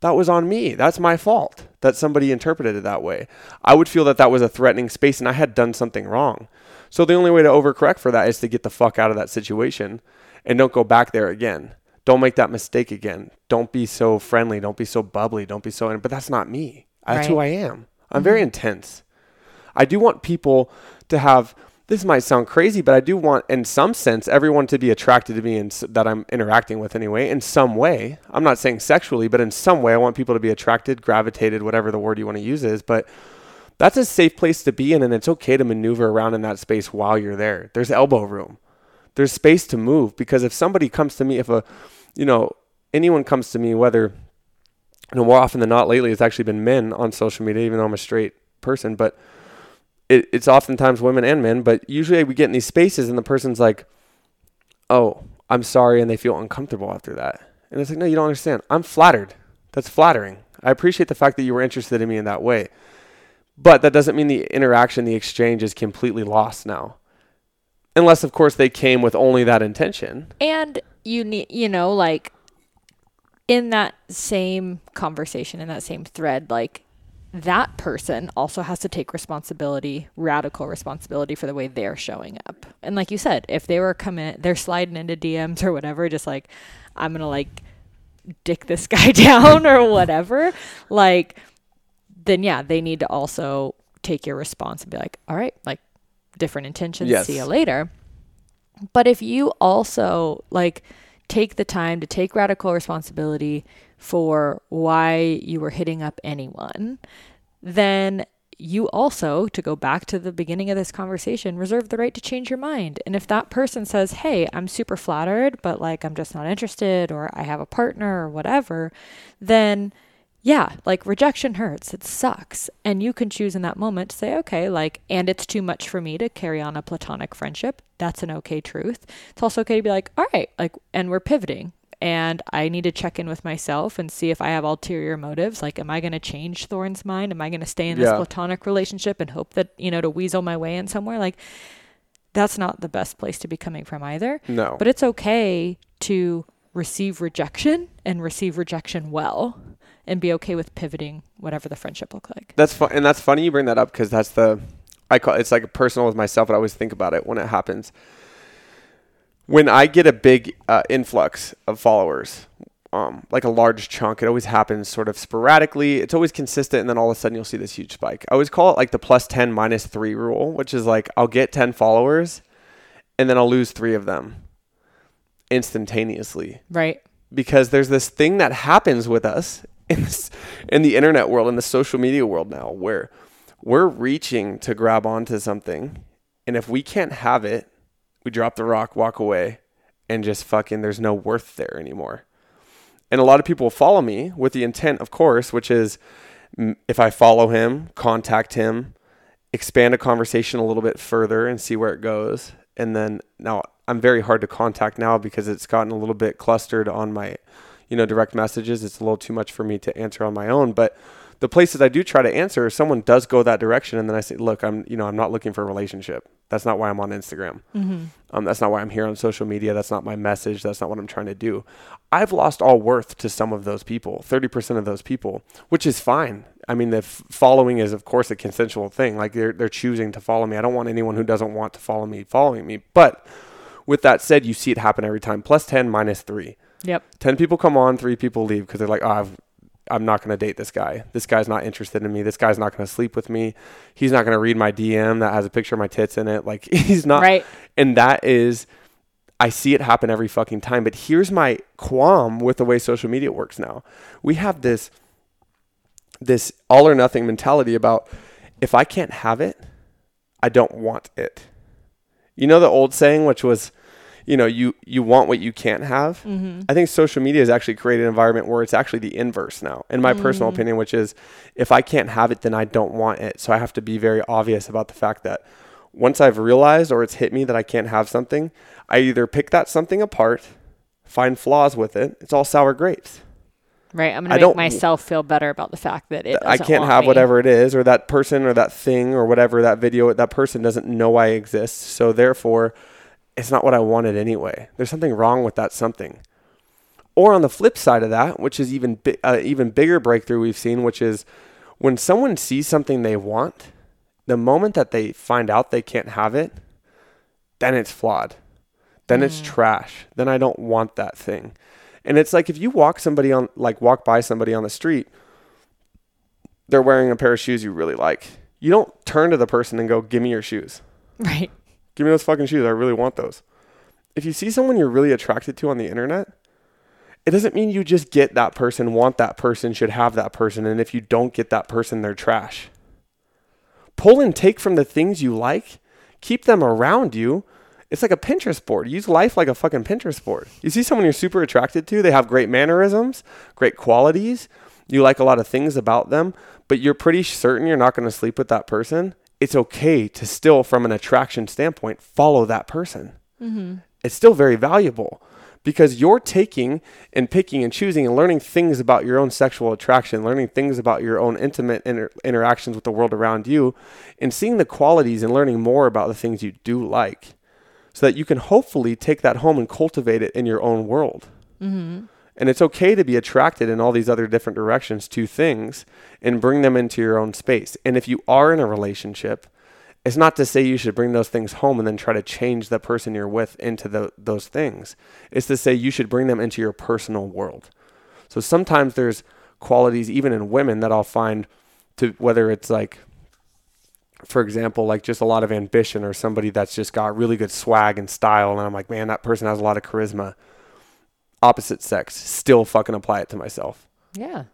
S2: That was on me. That's my fault that somebody interpreted it that way. I would feel that that was a threatening space and I had done something wrong. So the only way to overcorrect for that is to get the fuck out of that situation and don't go back there again. Don't make that mistake again. Don't be so friendly. Don't be so bubbly. Don't be so. But that's not me. That's who I am. I'm mm-hmm. very intense. I do want people to have. This might sound crazy, but I do want, in some sense, everyone to be attracted to me and that I'm interacting with anyway, in some way. I'm not saying sexually, but in some way, I want people to be attracted, gravitated, whatever the word you want to use is. But that's a safe place to be in, and it's okay to maneuver around in that space while you're there. There's elbow room. There's space to move because if somebody comes to me, if a, you know, anyone comes to me, whether, you know, more often than not lately, it's actually been men on social media, even though I'm a straight person, but it, it's oftentimes women and men. But usually we get in these spaces, and the person's like, "Oh, I'm sorry," and they feel uncomfortable after that. And it's like, no, you don't understand. I'm flattered. That's flattering. I appreciate the fact that you were interested in me in that way. But that doesn't mean the interaction, the exchange is completely lost now. Unless, of course, they came with only that intention.
S1: and you need you know like in that same conversation in that same thread like that person also has to take responsibility radical responsibility for the way they're showing up and like you said if they were coming they're sliding into dms or whatever just like i'm gonna like dick this guy down or whatever like then yeah they need to also take your response and be like all right like different intentions
S2: Yes.
S1: see you later but if you also like take the time to take radical responsibility for why you were hitting up anyone, then you also, to go back to the beginning of this conversation, reserve the right to change your mind. And if that person says, Hey, I'm super flattered, but like I'm just not interested, or I have a partner, or whatever, then yeah, like rejection hurts. It sucks. And you can choose in that moment to say, okay, like, and it's too much for me to carry on a platonic friendship. That's an okay truth. It's also okay to be like, all right, like, and we're pivoting. And I need to check in with myself and see if I have ulterior motives. Like, am I going to change Thoren's mind? Am I going to stay in this
S2: Yeah.
S1: platonic relationship and hope that, you know, to weasel my way in somewhere? Like, that's not the best place to be coming from either.
S2: No.
S1: But it's okay to receive rejection and receive rejection well and be okay with pivoting whatever the friendship look like.
S2: That's fun, and that's funny you bring that up because that's the I call it's like personal with myself. But I always think about it when it happens. When I get a big uh, influx of followers, um, like a large chunk, it always happens sort of sporadically. It's always consistent, and then all of a sudden you'll see this huge spike. I always call it like the plus ten minus three rule, which is like I'll get ten followers, and then I'll lose three of them instantaneously
S1: Right.
S2: because there's this thing that happens with us in this, in the internet world in the social media world now where we're reaching to grab onto something and if we can't have it we drop the rock walk away and just fucking there's no worth there anymore. And a lot of people follow me with the intent of course which is mm, if i follow him contact him expand a conversation a little bit further and see where it goes. And then now i'm very hard to contact now because it's gotten a little bit clustered on my you know direct messages. It's a little too much for me to answer on my own but the places i do try to answer someone does go that direction and then i say look i'm you know i'm not looking for a relationship. That's not why i'm on instagram. Um, that's not why i'm here on social media. That's not my message. That's not what i'm trying to do. I've lost all worth to some of those people 30% of those people which is fine. I mean the f- following is of course a consensual thing. Like they're, they're choosing to follow me. I don't want anyone who doesn't want to follow me following me. But with that said you see it happen every time. Plus 10 minus 3
S1: Yep.
S2: 10 people come on, three people leave because they're like, oh, I've, I'm not going to date this guy. This guy's not interested in me. This guy's not going to sleep with me. He's not going to read my DM that has a picture of my tits in it. Like, he's not.
S1: Right.
S2: And that is, I see it happen every fucking time. But here's my qualm with the way social media works now. We have this, this all or nothing mentality about if I can't have it, I don't want it. You know the old saying, which was, you know, you you want what you can't have.
S1: Mm-hmm.
S2: I think social media has actually created an environment where it's actually the inverse now, in my personal opinion, which is if I can't have it, then I don't want it. So I have to be very obvious about the fact that once I've realized or it's hit me that I can't have something, I either pick that something apart, find flaws with it. It's all sour grapes.
S1: Right. I'm gonna make
S2: don't-
S1: myself feel better about the fact that it.
S2: I can't have
S1: me.
S2: whatever it is, or that person, or that thing, or whatever that video. That person doesn't know I exist, so therefore, it's not what I wanted anyway. There's something wrong with that something. Or on the flip side of that, which is even bi- uh, even bigger breakthrough we've seen, which is when someone sees something they want, the moment that they find out they can't have it, then it's flawed. Then it's trash. Then I don't want that thing. And it's like if you walk somebody on like walk by somebody on the street, they're wearing a pair of shoes you really like. You don't turn to the person and go, "Give me your shoes.
S1: Right.
S2: Give me those fucking shoes. I really want those." If you see someone you're really attracted to on the internet, it doesn't mean you just get that person, want that person, should have that person, and if you don't get that person, they're trash. Pull and take from the things you like, keep them around you. It's like a Pinterest board. Use life like a fucking Pinterest board. You see someone you're super attracted to, they have great mannerisms, great qualities, you like a lot of things about them, but you're pretty certain you're not going to sleep with that person. It's okay to still, from an attraction standpoint, follow that person. Mm-hmm. It's still very valuable because you're taking and picking and choosing and learning things about your own sexual attraction, learning things about your own intimate inter- interactions with the world around you, and seeing the qualities and learning more about the things you do like so that you can hopefully take that home and cultivate it in your own world. Mm-hmm. And it's okay to be attracted in all these other different directions to things and bring them into your own space. And if you are in a relationship, it's not to say you should bring those things home and then try to change the person you're with into the, those things. It's to say you should bring them into your personal world. So sometimes there's qualities, even in women, that I'll find to whether it's like, for example, like just a lot of ambition or somebody that's just got really good swag and style. And I'm like, man, that person has a lot of charisma. Opposite sex, still fucking apply it to myself
S1: Yeah.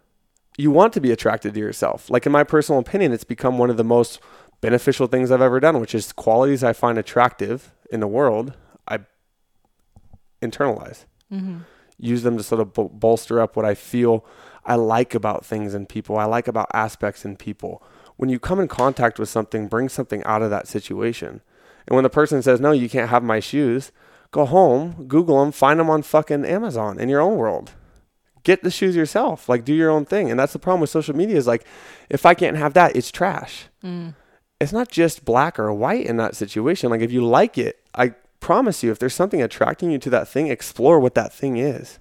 S2: you want to be attracted to yourself. Like in my personal opinion, it's become one of the most beneficial things I've ever done, which is qualities I find attractive in the world, I internalize.
S1: Mm-hmm.
S2: use them to sort of bol- bolster up what I feel I like about things and people. I like about aspects in people. When you come in contact with something, bring something out of that situation. And when the person says, "No, you can't have my shoes," go home, Google them, find them on fucking Amazon in your own world. Get the shoes yourself. Like do your own thing. And that's the problem with social media is like if I can't have that, it's trash.
S1: Mm.
S2: It's not just black or white in that situation. Like if you like it, I promise you if there's something attracting you to that thing, explore what that thing is.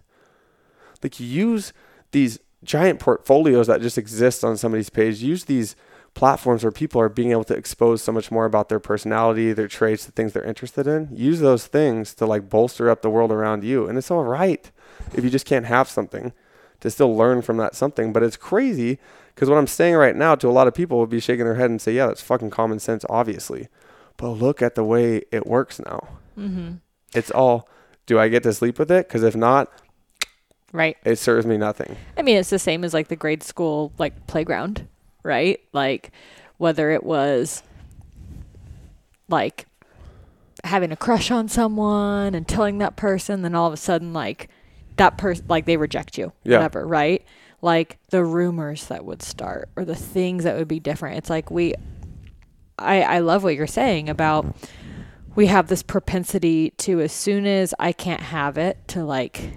S2: Like use these giant portfolios that just exist on somebody's page. Use these platforms where people are being able to expose so much more about their personality, their traits, the things they're interested in. Use those things to like bolster up the world around you. And it's all right if you just can't have something to still learn from that something. But it's crazy because what I'm saying right now to a lot of people would be shaking their head and say, yeah, that's fucking common sense, obviously. But look at the way it works now.
S1: Mm-hmm.
S2: It's all, do I get to sleep with it? Because if not,
S1: Right.
S2: it serves me nothing.
S1: I mean, it's the same as like the grade school like playground, right? Like whether it was like having a crush on someone and telling that person, then all of a sudden like that person like they reject you,
S2: Yeah.
S1: whatever, right? Like the rumors that would start or the things that would be different. It's like we, I I love what you're saying about we have this propensity to as soon as I can't have it to like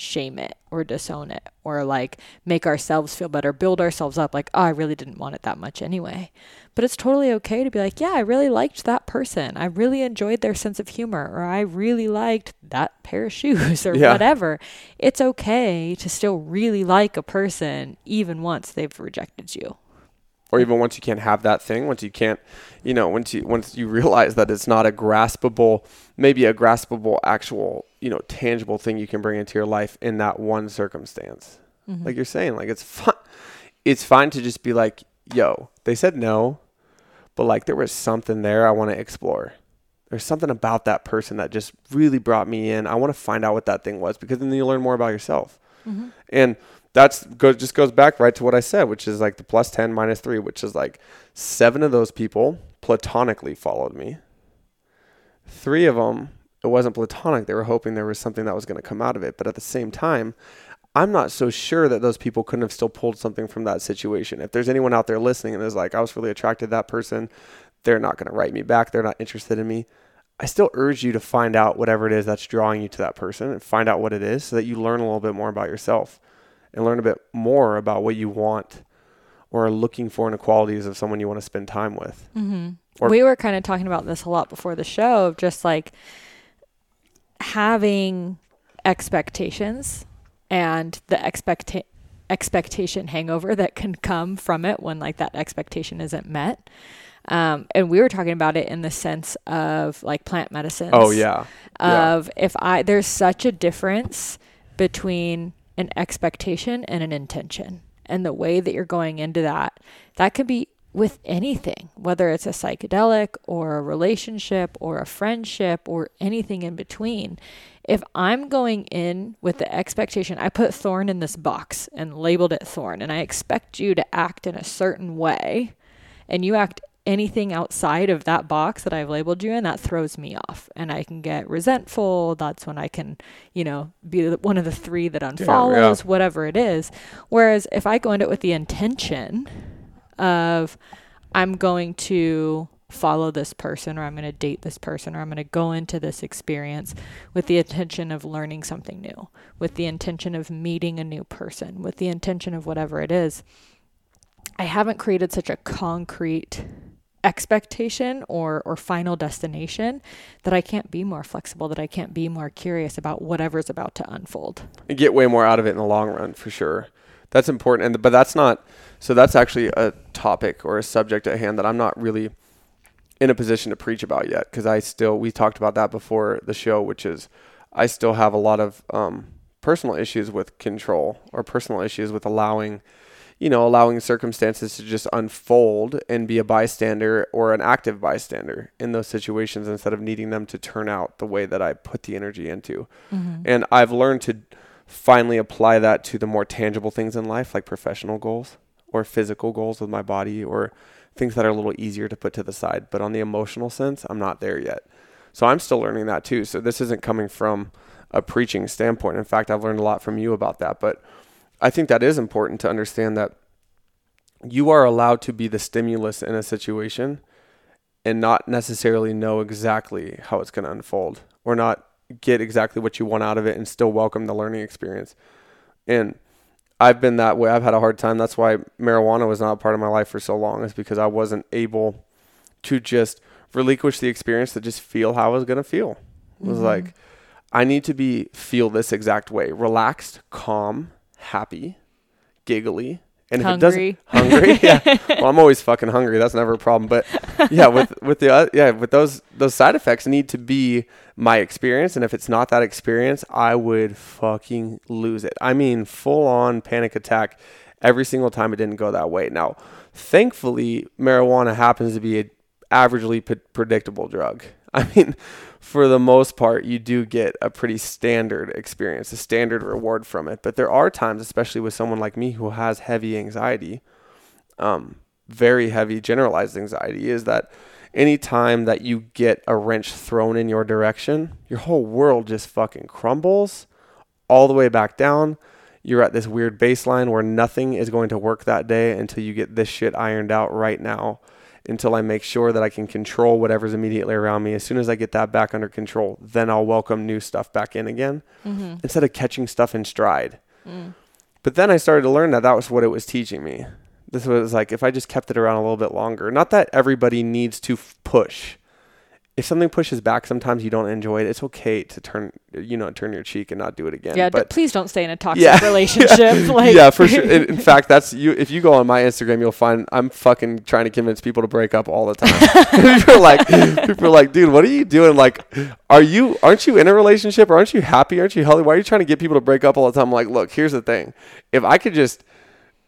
S1: shame it or disown it or like make ourselves feel better, build ourselves up like, oh, I really didn't want it that much anyway. But it's totally okay to be like, yeah, I really liked that person. I really enjoyed their sense of humor or I really liked that pair of shoes or
S2: Yeah.
S1: whatever. It's okay to still really like a person even once they've rejected you.
S2: Or even once you can't have that thing once you can't you know once you once you realize that it's not a graspable maybe a graspable actual you know tangible thing you can bring into your life in that one circumstance
S1: Mm-hmm.
S2: like you're saying like it's fun it's fine to just be like yo they said no but like there was something there i want to explore there's something about that person that just really brought me in i want to find out what that thing was because then you learn more about yourself
S1: Mm-hmm.
S2: and that's go, just goes back right to what I said, which is like the plus 10 minus 3, which is like seven of those people platonically followed me. Three of them, it wasn't platonic. They were hoping there was something that was going to come out of it. But at the same time, I'm not so sure that those people couldn't have still pulled something from that situation. If there's anyone out there listening and is like, I was really attracted to that person, they're not going to write me back. They're not interested in me. I still urge you to find out whatever it is that's drawing you to that person and find out what it is so that you learn a little bit more about yourself and learn a bit more about what you want or are looking for in the qualities of someone you want to spend time with.
S1: Mm-hmm.
S2: Or-
S1: we were kind of talking about this a lot before the show of just like having expectations and the expecta- expectation hangover that can come from it when like that expectation isn't met. Um, and we were talking about it in the sense of like plant medicine.
S2: Oh yeah. Yeah.
S1: Of if I there's such a difference between an expectation and an intention. And the way that you're going into that that could be with anything whether it's a psychedelic or a relationship or a friendship or anything in between. If i'm going in with the expectation i put Thoren in this box and labeled it Thoren and i expect you to act in a certain way and you act anything outside of that box that I've labeled you in, that throws me off. And I can get resentful. That's when I can, you know, be one of the three that unfollows, whatever it is. Whereas if I go into it with the intention of, I'm going to follow this person or I'm going to date this person or I'm going to go into this experience with the intention of learning something new, with the intention of meeting a new person, with the intention of whatever it is. I haven't created such a concrete expectation or or final destination that I can't be more flexible that I can't be more curious about whatever's about to unfold.
S2: and get way more out of it in the long run for sure. That's important, and but that's not. So that's actually a topic or a subject at hand that I'm not really in a position to preach about yet because I still we talked about that before the show, which is I still have a lot of um, personal issues with control or personal issues with allowing, you know, allowing circumstances to just unfold and be a bystander or an active bystander in those situations instead of needing them to turn out the way that I put the energy into. Mm-hmm. And I've learned to finally apply that to the more tangible things in life, like professional goals or physical goals with my body or things that are a little easier to put to the side. But on the emotional sense, I'm not there yet. So I'm still learning that too. So this isn't coming from a preaching standpoint. In fact, I've learned a lot from you about that. But I think that is important to understand that you are allowed to be the stimulus in a situation and not necessarily know exactly how it's going to unfold or not get exactly what you want out of it and still welcome the learning experience. And I've been that way. I've had a hard time. That's why marijuana was not a part of my life for so long, is because I wasn't able to just relinquish the experience to just feel how I was going to feel. It was mm-hmm. like, I need to be feel this exact way relaxed, calm, happy, giggly,
S1: and hungry.
S2: if it doesn't hungry, yeah. Well, I'm always fucking hungry. That's never a problem. But yeah, with with the uh, yeah with those those side effects need to be my experience. And if it's not that experience, I would fucking lose it. I mean, full on panic attack every single time it didn't go that way. Now, thankfully, marijuana happens to be a averagely p- predictable drug. I mean, for the most part, you do get a pretty standard experience, a standard reward from it. But there are times, especially with someone like me who has heavy anxiety, um, very heavy generalized anxiety, is that anytime that you get a wrench thrown in your direction, your whole world just fucking crumbles all the way back down. You're at this weird baseline where nothing is going to work that day until you get this shit ironed out right now until I make sure that I can control whatever's immediately around me. As soon as I get that back under control, then I'll welcome new stuff back in again mm-hmm. instead of catching stuff in stride. Mm. But then I started to learn that that was what it was teaching me. This was like if I just kept it around a little bit longer. Not that everybody needs to f- push, if something pushes back, sometimes you don't enjoy it. It's okay to turn, you know, turn your cheek and not do it again.
S1: Yeah, but please don't stay in a toxic yeah, relationship.
S2: Yeah, like. yeah, for sure. In, in, fact, that's you. If you go on my Instagram, you'll find I'm fucking trying to convince people to break up all the time. people are like, people are like, dude, what are you doing? Like, are you, aren't you in a relationship? Or aren't you happy? Aren't you healthy? Why are you trying to get people to break up all the time? I'm like, look, here's the thing. If I could just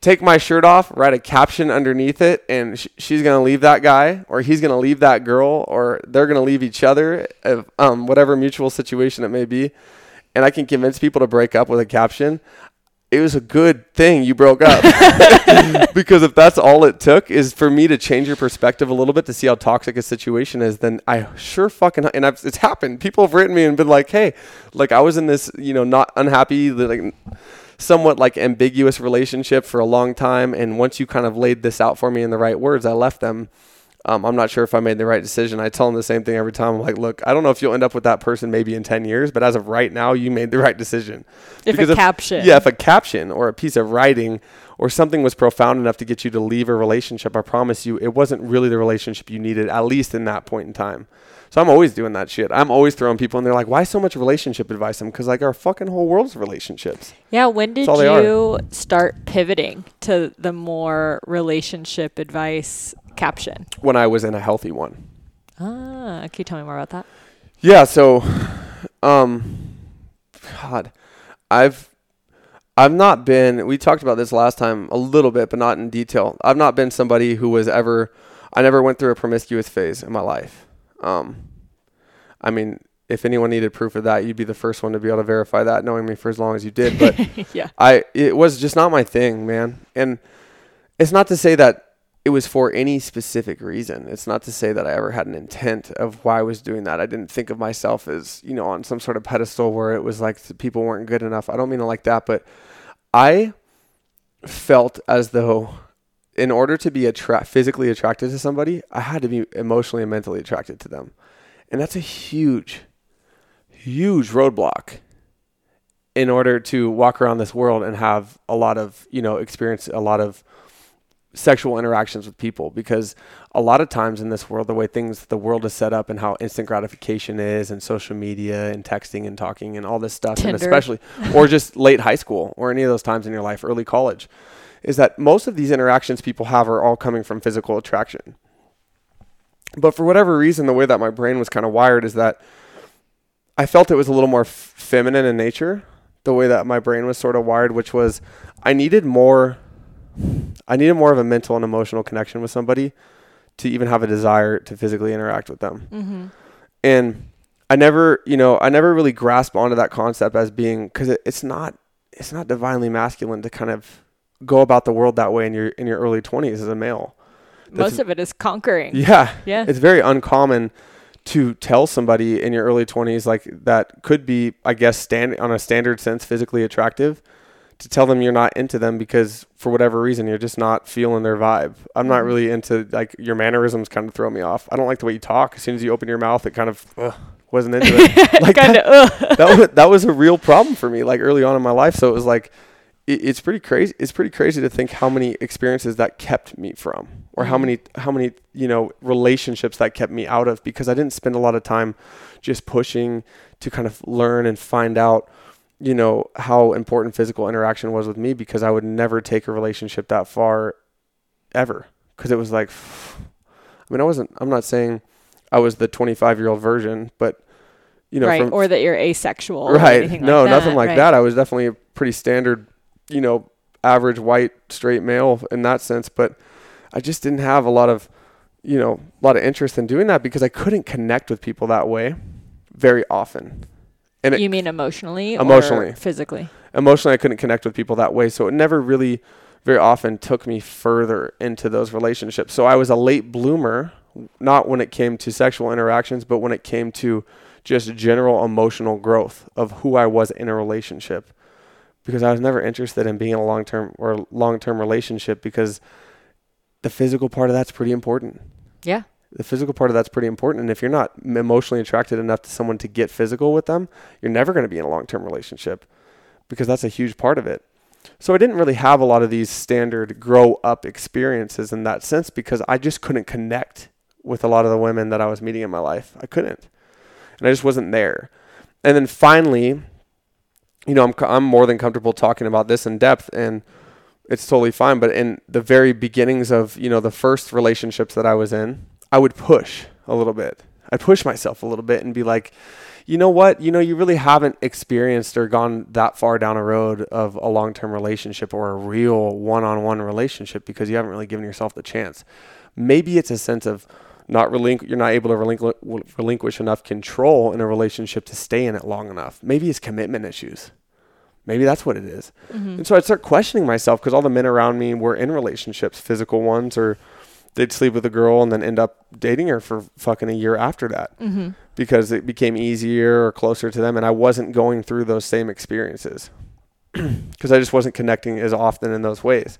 S2: take my shirt off, write a caption underneath it, and sh- she's gonna leave that guy, or he's gonna leave that girl, or they're gonna leave each other, if, um, whatever mutual situation it may be, and I can convince people to break up with a caption. It was a good thing you broke up because if that's all it took is for me to change your perspective a little bit to see how toxic a situation is, then I sure fucking and I've, it's happened. People have written me and been like, "Hey, like I was in this, you know, not unhappy, like." Somewhat like ambiguous relationship for a long time. And once you kind of laid this out for me in the right words, I left them. Um, I'm not sure if I made the right decision. I tell them the same thing every time. I'm like, look, I don't know if you'll end up with that person maybe in 10 years, but as of right now, you made the right decision.
S1: If because a if, caption.
S2: Yeah, if a caption or a piece of writing or something was profound enough to get you to leave a relationship, I promise you, it wasn't really the relationship you needed, at least in that point in time. So I'm always doing that shit. I'm always throwing people, and they're like, "Why so much relationship advice?" I'm because like our fucking whole world's relationships.
S1: Yeah. When did you start pivoting to the more relationship advice caption?
S2: When I was in a healthy one.
S1: Ah, can you tell me more about that?
S2: Yeah. So, um, God, I've I've not been. We talked about this last time a little bit, but not in detail. I've not been somebody who was ever. I never went through a promiscuous phase in my life. Um, I mean, if anyone needed proof of that, you'd be the first one to be able to verify that, knowing me for as long as you did. But
S1: yeah,
S2: I it was just not my thing, man. And it's not to say that it was for any specific reason. It's not to say that I ever had an intent of why I was doing that. I didn't think of myself as you know on some sort of pedestal where it was like people weren't good enough. I don't mean it like that, but I felt as though in order to be attra- physically attracted to somebody, I had to be emotionally and mentally attracted to them. And that's a huge, huge roadblock in order to walk around this world and have a lot of, you know, experience a lot of sexual interactions with people because a lot of times in this world the way things the world is set up and how instant gratification is and social media and texting and talking and all this stuff
S1: Tinder.
S2: and especially or just late high school or any of those times in your life early college is that most of these interactions people have are all coming from physical attraction. But for whatever reason, the way that my brain was kind of wired is that I felt it was a little more f- feminine in nature, the way that my brain was sort of wired, which was I needed more. I needed more of a mental and emotional connection with somebody to even have a desire to physically interact with them. Mm-hmm. And I never, you know, I never really grasped onto that concept as being because it, it's not, it's not divinely masculine to kind of go about the world that way in your in your early 20s as a male.
S1: That's, Most of it is conquering.
S2: Yeah.
S1: Yeah.
S2: It's very uncommon to tell somebody in your early 20s like that could be I guess stand on a standard sense physically attractive to tell them you're not into them because for whatever reason you're just not feeling their vibe. I'm not
S1: Mhm.
S2: really into like your mannerisms kind of throw me off. I don't like the way you talk. As soon as you open your mouth it kind of ugh, wasn't into it. Like
S1: kind
S2: that-
S1: of.
S2: that was that was a real problem for me like early on in my life so it was like it's pretty crazy it's pretty crazy to think how many experiences that kept me from or how
S1: Mhm.
S2: many how many you know relationships that kept me out of because I didn't spend a lot of time just pushing to kind of learn and find out you know how important physical interaction was with me because I would never take a relationship that far ever because it was like I mean I wasn't I'm not saying I was the 25 year old version but you know
S1: right,
S2: from,
S1: or that you're asexual. or
S2: right no
S1: like
S2: nothing like
S1: right.
S2: that i was definitely a pretty standard you know average white straight male in that sense but i just didn't have a lot of you know a lot of interest in doing that because i couldn't connect with people that way very often and it,
S1: You mean emotionally?
S2: Emotionally.
S1: Or physically.
S2: emotionally i couldn't connect with people that way so it never really very often took me further into those relationships so i was a late bloomer not when it came to sexual interactions but when it came to just general emotional growth of who i was in a relationship because i was never interested in being in a long-term or long-term relationship because the physical part of that's pretty important.
S1: Yeah.
S2: the physical part of that's pretty important. And if you're not emotionally attracted enough to someone to get physical with them you're never going to be in a long-term relationship because that's a huge part of it. So i didn't really have a lot of these standard grow up experiences in that sense because i just couldn't connect with a lot of the women that i was meeting in my life. I couldn't. And i just wasn't there. And then finally you know i'm, I'm more than comfortable talking about this in depth and it's totally fine but in the very beginnings of you know the first relationships that i was in I would push a little bit. I'd push myself a little bit and be like, you know what? You know, you really haven't experienced or gone that far down a road of a long term relationship or a real one on one relationship because you haven't really given yourself the chance. Maybe it's a sense of not relinqu- you're not able to relinqu- relinquish enough control in a relationship to stay in it long enough. Maybe it's commitment issues. Maybe that's what it is.
S1: Mhm.
S2: And so I'd start questioning myself because all the men around me were in relationships, physical ones, or they'd sleep with a girl and then end up dating her for fucking a year after that
S1: Mhm.
S2: because it became easier or closer to them. And I wasn't going through those same experiences because I just wasn't connecting as often in those ways.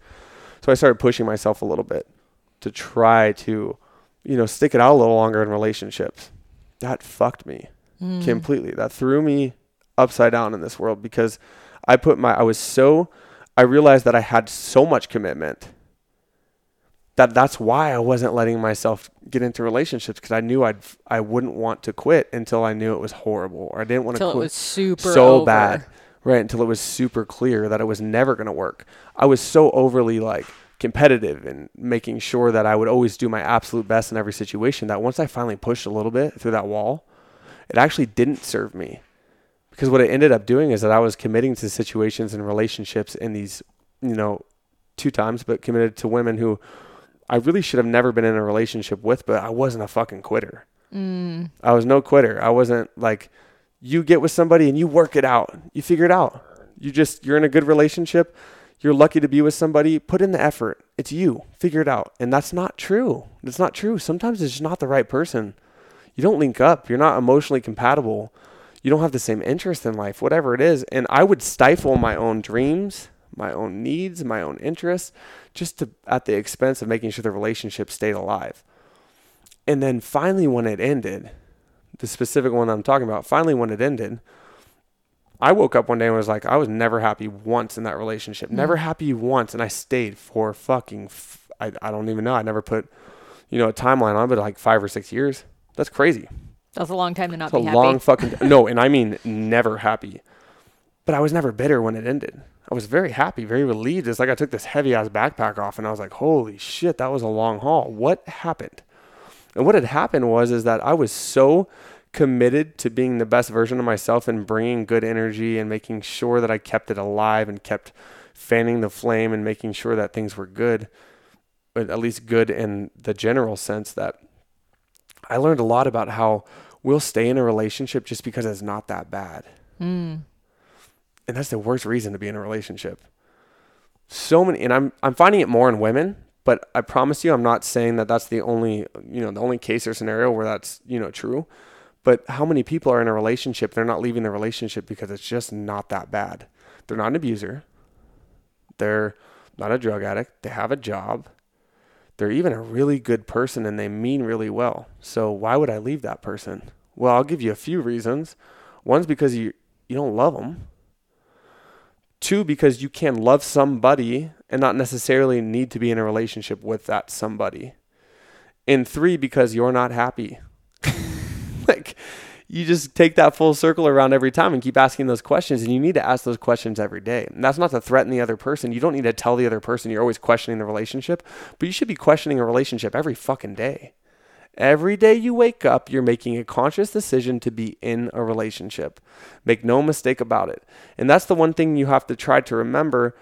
S2: So I started pushing myself a little bit to try to, you know, stick it out a little longer in relationships. That fucked me
S1: Mm.
S2: completely. That threw me upside down in this world because I put my I was so I realized that I had so much commitment that that's why I wasn't letting myself get into relationships because I knew I'd I wouldn't want to quit until I knew it was horrible or I didn't want to quit
S1: it was super
S2: so
S1: over.
S2: bad. right until it was super clear that it was never going to work. I was so overly like competitive and making sure that I would always do my absolute best in every situation that once I finally pushed a little bit through that wall, it actually didn't serve me. Because what it ended up doing is that I was committing to situations and relationships in these, you know, two times, but committed to women who I really should have never been in a relationship with, but I wasn't a fucking quitter.
S1: Mm.
S2: I was no quitter. I wasn't like you get with somebody and you work it out. You figure it out. You just you're in a good relationship. You're lucky to be with somebody. Put in the effort. It's you. Figure it out. And that's not true. That's not true. Sometimes it's just not the right person. You don't link up. You're not emotionally compatible. You don't have the same interest in life, whatever it is. And I would stifle my own dreams, my own needs, my own interests, just to at the expense of making sure the relationship stayed alive. And then finally, when it ended, the specific one I'm talking about, finally, when it ended, I woke up one day and was like, I was never happy once in that relationship. Mm. Never happy once. And I stayed for fucking, f- I, I don't even know. I never put, you know, a timeline on it, but like five or six years. That's crazy.
S1: That's a long time to not
S2: a
S1: be happy.
S2: long fucking, no, and I mean never happy. But I was never bitter when it ended. I was very happy, very relieved. It's like I took this heavy ass backpack off and I was like, holy shit, that was a long haul. What happened? And what had happened was is that I was so committed to being the best version of myself and bringing good energy and making sure that I kept it alive and kept fanning the flame and making sure that things were good, but at least good in the general sense that I learned a lot about how we'll stay in a relationship just because it's not that bad.
S1: Mm.
S2: And that's the worst reason to be in a relationship. So many and I'm I'm finding it more in women, But I promise you, I'm not saying that that's the only, you know, the only case or scenario where that's, you know, true. But how many people are in a relationship? They're not leaving the relationship because it's just not that bad. They're not an abuser. They're not a drug addict. They have a job. They're even a really good person and they mean really well. So why would I leave that person? Well, I'll give you a few reasons. One's because you you don't love them. Two, because you can love somebody and not necessarily need to be in a relationship with that somebody. And three, because you're not happy. Like you just take that full circle around every time and keep asking those questions and you need to ask those questions every day. And that's not to threaten the other person. You don't need to tell the other person you're always questioning the relationship but you should be questioning a relationship every fucking day. Every day you wake up you're making a conscious decision to be in a relationship. Make no mistake about it. And that's the one thing you have to try to remember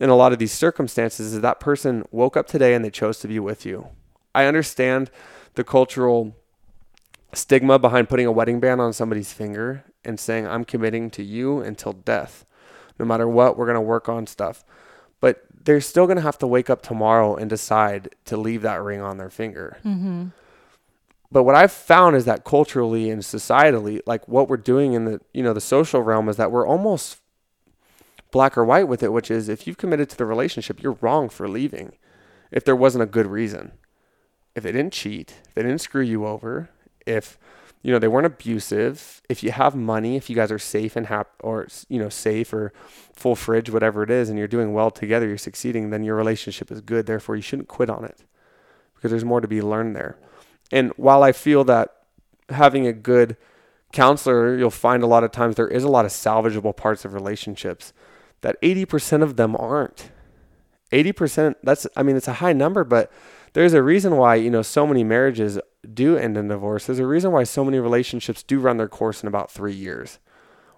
S2: in a lot of these circumstances is that person woke up today and they chose to be with you. I understand the cultural stigma behind putting a wedding band on somebody's finger and saying, I'm committing to you until death. No matter what, we're going to work on stuff. But they're still going to have to wake up tomorrow and decide to leave that ring on their finger.
S1: Mm-hmm.
S2: But what I've found is that culturally and societally, like what we're doing in the you know the social realm, is that we're almost black or white with it, which is if you've committed to the relationship, you're wrong for leaving. If there wasn't a good reason, if they didn't cheat, if they didn't screw you over, if you know they weren't abusive if you have money if you guys are safe and happy or you know safe or full fridge whatever it is and you're doing well together you're succeeding then your relationship is good therefore you shouldn't quit on it because there's more to be learned there. And while i feel that having a good counselor you'll find a lot of times there is a lot of salvageable parts of relationships that 80% of them aren't. 80% that's i mean it's a high number but there's a reason why you know so many marriages do end in divorce. There's a reason why so many relationships do run their course in about three years,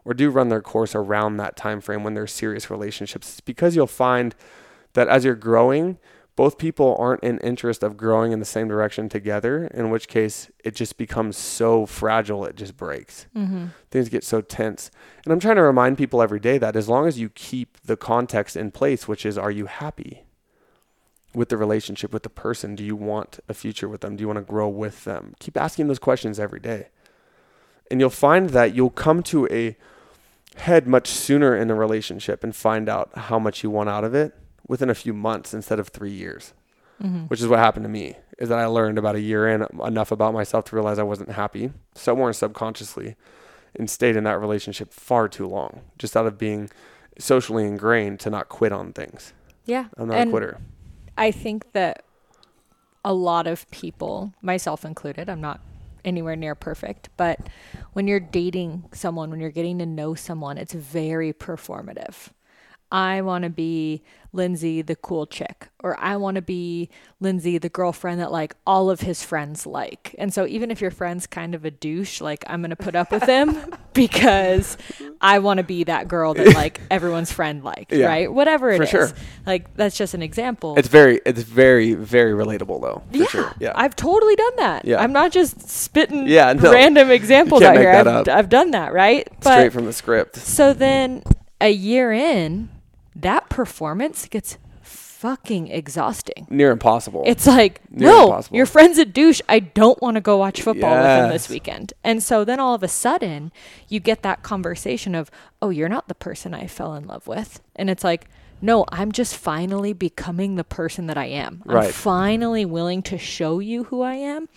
S2: or do run their course around that time frame when they're serious relationships. It's because you'll find that as you're growing, both people aren't in interest of growing in the same direction together. In which case, it just becomes so fragile it just breaks.
S1: Mm-hmm.
S2: Things get so tense. And I'm trying to remind people every day that as long as you keep the context in place, which is, are you happy? With the relationship with the person? Do you want a future with them? Do you want to grow with them? Keep asking those questions every day. And you'll find that you'll come to a head much sooner in a relationship and find out how much you want out of it within a few months instead of three years,
S1: mm-hmm.
S2: which is what happened to me. Is that I learned about a year in enough about myself to realize I wasn't happy, somewhere subconsciously, and stayed in that relationship far too long, just out of being socially ingrained to not quit on things.
S1: Yeah,
S2: I'm not
S1: and
S2: a quitter.
S1: I think that a lot of people, myself included, I'm not anywhere near perfect, but when you're dating someone, when you're getting to know someone, it's very performative. I want to be Lindsey, the cool chick, or I want to be Lindsey, the girlfriend that like all of his friends like. And so even if your friend's kind of a douche, like I'm going to put up with him because I want to be that girl that like everyone's friend likes,
S2: Yeah,
S1: right? Whatever it is.
S2: sure.
S1: Like that's just an example.
S2: It's very, it's very, very relatable though. For
S1: yeah,
S2: sure. Yeah.
S1: I've totally done that.
S2: Yeah.
S1: I'm not just spitting
S2: Yeah, no.
S1: random examples out here.
S2: that
S1: I've,
S2: up.
S1: I've done that, right?
S2: Straight from the script.
S1: So then a year in, that performance gets fucking exhausting.
S2: Near impossible.
S1: It's like,
S2: Near
S1: no,
S2: impossible.
S1: your friend's a douche. I don't want to go watch football with him this weekend. And so then all of a sudden, you get that conversation of, oh, you're not the person I fell in love with. And it's like, no, I'm just finally becoming the person that I am. I'm finally willing to show you who I am.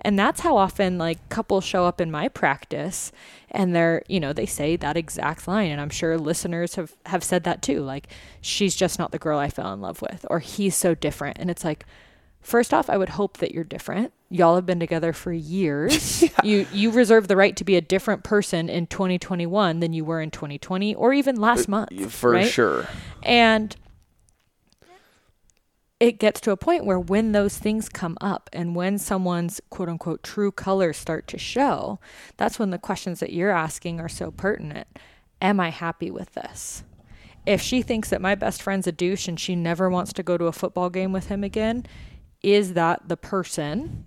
S1: And that's how often like couples show up in my practice and they're, you know, they say that exact line and I'm sure listeners have have said that too. Like she's just not the girl I fell in love with or he's so different. And it's like First off, I would hope that you're different. Y'all have been together for years. You you reserve the right to be a different person in 2021 than you were in 2020 or even last uh, month.
S2: for
S1: right?
S2: sure.
S1: And it gets to a point where when those things come up and when someone's quote unquote true colors start to show, that's when the questions that you're asking are so pertinent. Am I happy with this? If she thinks that my best friend's a douche and she never wants to go to a football game with him again, is that the person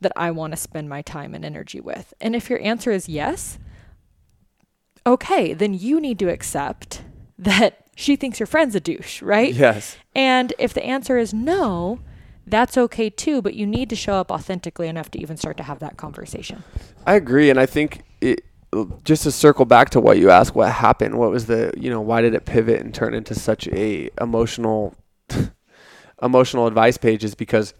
S1: that I want to spend my time and energy with? And if your answer is yes, okay, then you need to accept that she thinks your friend's a douche, right?
S2: Yes.
S1: And if the answer is no, that's okay too, but you need to show up authentically enough to even start to have that conversation.
S2: I agree, and I think it just to circle back to what you asked, what happened? What was the you know why did it pivot and turn into such a emotional emotional advice page? Is because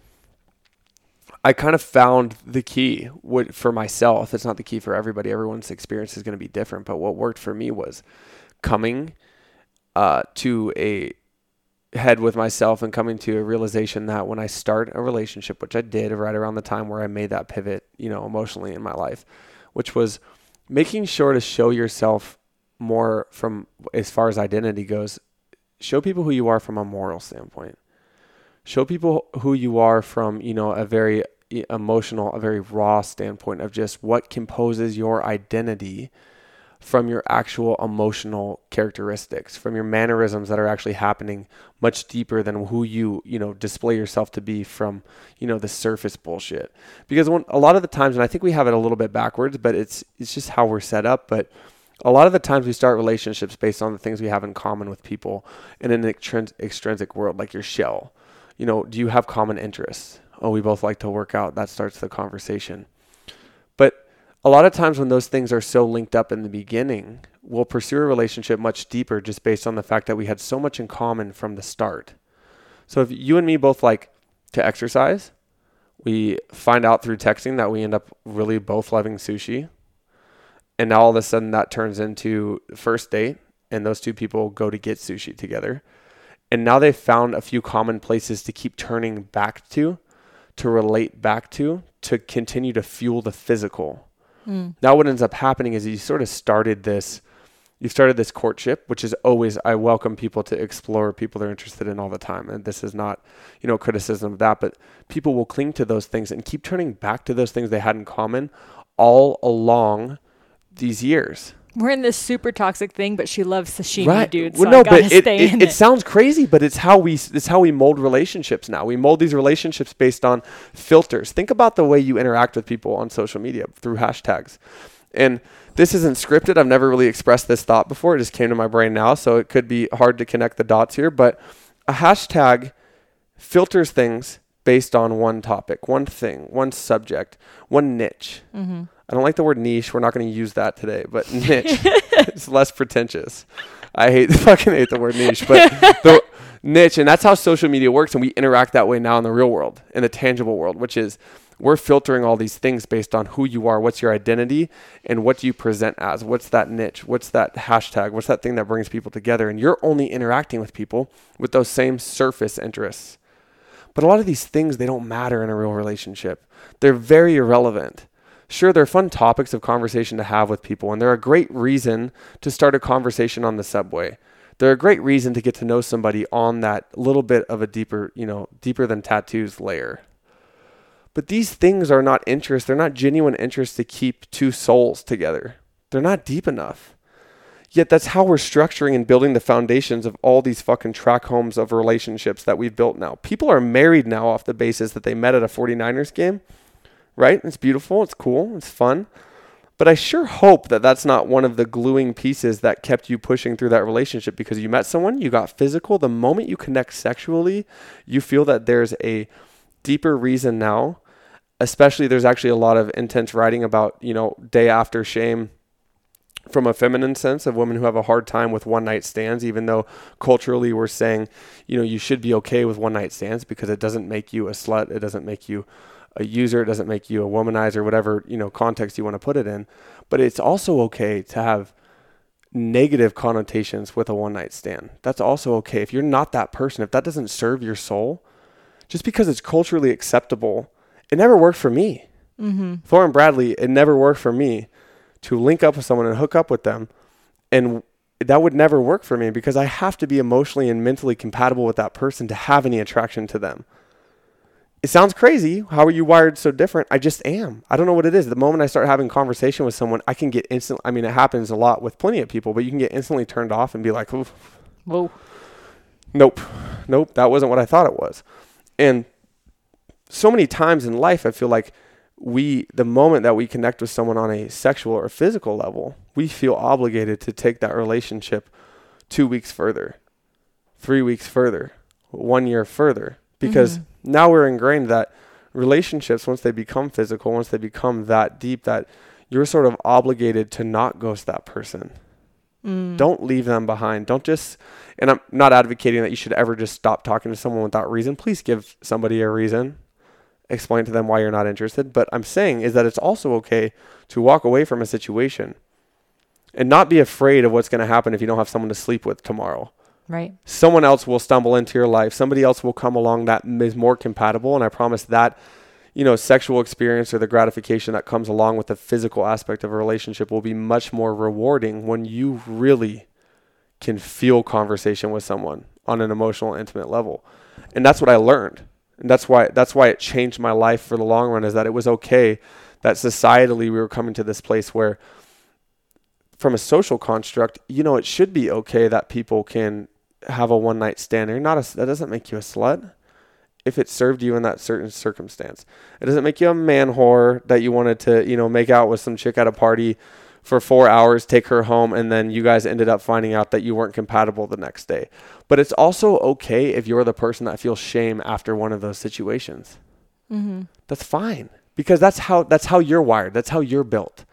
S2: I kind of found the key what, for myself. It's not the key for everybody. Everyone's experience is going to be different. But what worked for me was coming uh, to a head with myself and coming to a realization that when I start a relationship, which I did right around the time where I made that pivot, you know, emotionally in my life, which was making sure to show yourself more from as far as identity goes, show people who you are from a moral standpoint. Show people who you are from, you know, a very emotional, a very raw standpoint of just what composes your identity from your actual emotional characteristics, from your mannerisms that are actually happening much deeper than who you, you know, display yourself to be from, you know, the surface bullshit. Because when, a lot of the times, and I think we have it a little bit backwards, but it's it's just how we're set up. But a lot of the times we start relationships based on the things we have in common with people in an extrinsic world, like your shell. You know, do you have common interests? Oh, we both like to work out. That starts the conversation. But a lot of times when those things are so linked up in the beginning, we'll pursue a relationship much deeper just based on the fact that we had so much in common from the start. So if you and me both like to exercise, we find out through texting that we end up really both loving sushi. And now all of a sudden that turns into first date and those two people go to get sushi together. And now they've found a few common places to keep turning back to, to relate back to, to continue to fuel the physical Mm. Now, what ends up happening is you sort of started this. You started this courtship, which is always I welcome people to explore people they're interested in all the time, and this is not, you know, criticism of that, but people will cling to those things and keep turning back to those things they had in common all along these years
S1: we're in this super toxic thing, but she loves sashimi, right. dude. So
S2: well, no, but it, it, it, sounds crazy, but it's how we it's how we mold relationships now. We mold these relationships based on filters. Think about the way you interact with people on social media through hashtags. And this isn't scripted. I've never really expressed this thought before. It just came to my brain now, so it could be hard to connect the dots here, but a hashtag filters things based on one topic, one thing, one subject, one niche. Mm-hmm. I don't like the word niche. We're not going to use that today, but niche. it's less pretentious. I hate fucking hate the word niche, but the niche, and that's how social media works, and we interact that way now in the real world, in the tangible world, which is we're filtering all these things based on who you are, what's your identity, and what do you present as. What's that niche? What's that hashtag? What's that thing that brings people together? And you're only interacting with people with those same surface interests. But a lot of these things they don't matter in a real relationship. They're very irrelevant sure, they're fun topics of conversation to have with people, and they're a great reason to start a conversation on the subway. They're a great reason to get to know somebody on that little bit of a deeper, you know, deeper than tattoos layer. But these things are not interest, they're not genuine interest to keep two souls together. They're not deep enough. Yet that's how we're structuring and building the foundations of all these fucking track homes of relationships that we've built now. People are married now off the basis that they met at a 49ers game right? It's beautiful, it's cool, it's fun. But I sure hope that that's not one of the gluing pieces that kept you pushing through that relationship because you met someone, you got physical. The moment you connect sexually, you feel that there's a deeper reason now. Especially, there's actually a lot of intense writing about, you know, day after shame from a feminine sense of women who have a hard time with one night stands, even though culturally we're saying, you know, you should be okay with one night stands because it doesn't make you a slut, it doesn't make you a user. It doesn't make you a womanizer, whatever you know context you want to put it in. But it's also okay to have negative connotations with a one night stand. That's also okay. If you're not that person, if that doesn't serve your soul, just because it's culturally acceptable, it never worked for me. Mm-hmm. Thoren Bradley, it never worked for me to link up with someone and hook up with them. And that would never work for me because I have to be emotionally and mentally compatible with that person to have any attraction to them it sounds crazy. How are you wired so different? I just am. I don't know what it is. The moment I start having conversation with someone, I can get instant. I mean, it happens a lot with plenty of people, but you can get instantly turned off and be like, Oof. "Whoa, nope, nope, that wasn't what I thought it was." And so many times in life, I feel like we, the moment that we connect with someone on a sexual or physical level, we feel obligated to take that relationship two weeks further, three weeks further, one year further, because. Mm-hmm Now we're ingrained that relationships, once they become physical, once they become that deep, that you're sort of obligated to not ghost that person.
S1: Mm.
S2: Don't leave them behind. Don't just, and I'm not advocating that you should ever just stop talking to someone without reason. Please give somebody a reason. Explain to them why you're not interested. But I'm saying is that it's also okay to walk away from a situation and not be afraid of what's going to happen if you don't have someone to sleep with tomorrow.
S1: Right.
S2: Someone else will stumble into your life. Somebody else will come along that is more compatible. And I promise that, you know, sexual experience or the gratification that comes along with the physical aspect of a relationship will be much more rewarding when you really can feel conversation with someone on an emotional, intimate level. And that's what I learned. And that's why that's why it changed my life for the long run is that it was okay that societally we were coming to this place where from a social construct, you know, it should be okay that people can have a one night stand. You're not a, that doesn't make you a slut if it served you in that certain circumstance. It doesn't make you a man whore that you wanted to, you know, make out with some chick at a party for four hours, take her home, and then you guys ended up finding out that you weren't compatible the next day. But it's also okay if you're the person that feels shame after one of those situations.
S1: Mm-hmm.
S2: That's fine because that's how that's how you're wired. That's how you're built.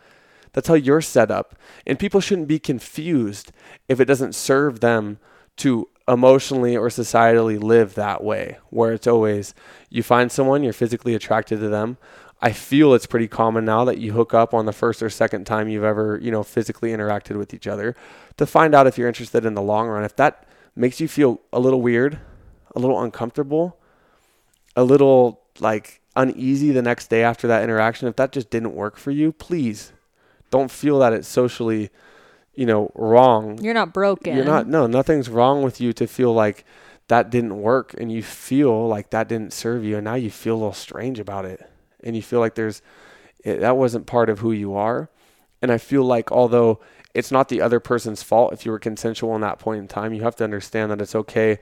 S2: That's how you're set up. And people shouldn't be confused if it doesn't serve them to emotionally or societally live that way, where it's always you find someone, you're physically attracted to them. I feel it's pretty common now that you hook up on the first or second time you've ever, you know, physically interacted with each other to find out if you're interested in the long run. If that makes you feel a little weird, a little uncomfortable, a little like uneasy the next day after that interaction, if that just didn't work for you, please don't feel that it's socially, you know, wrong.
S1: You're not broken.
S2: You're not, no, nothing's wrong with you to feel like that didn't work and you feel like that didn't serve you and now you feel a little strange about it and you feel like there's it, that wasn't part of who you are. And I feel like although it's not the other person's fault if you were consensual in that point in time, you have to understand that it's okay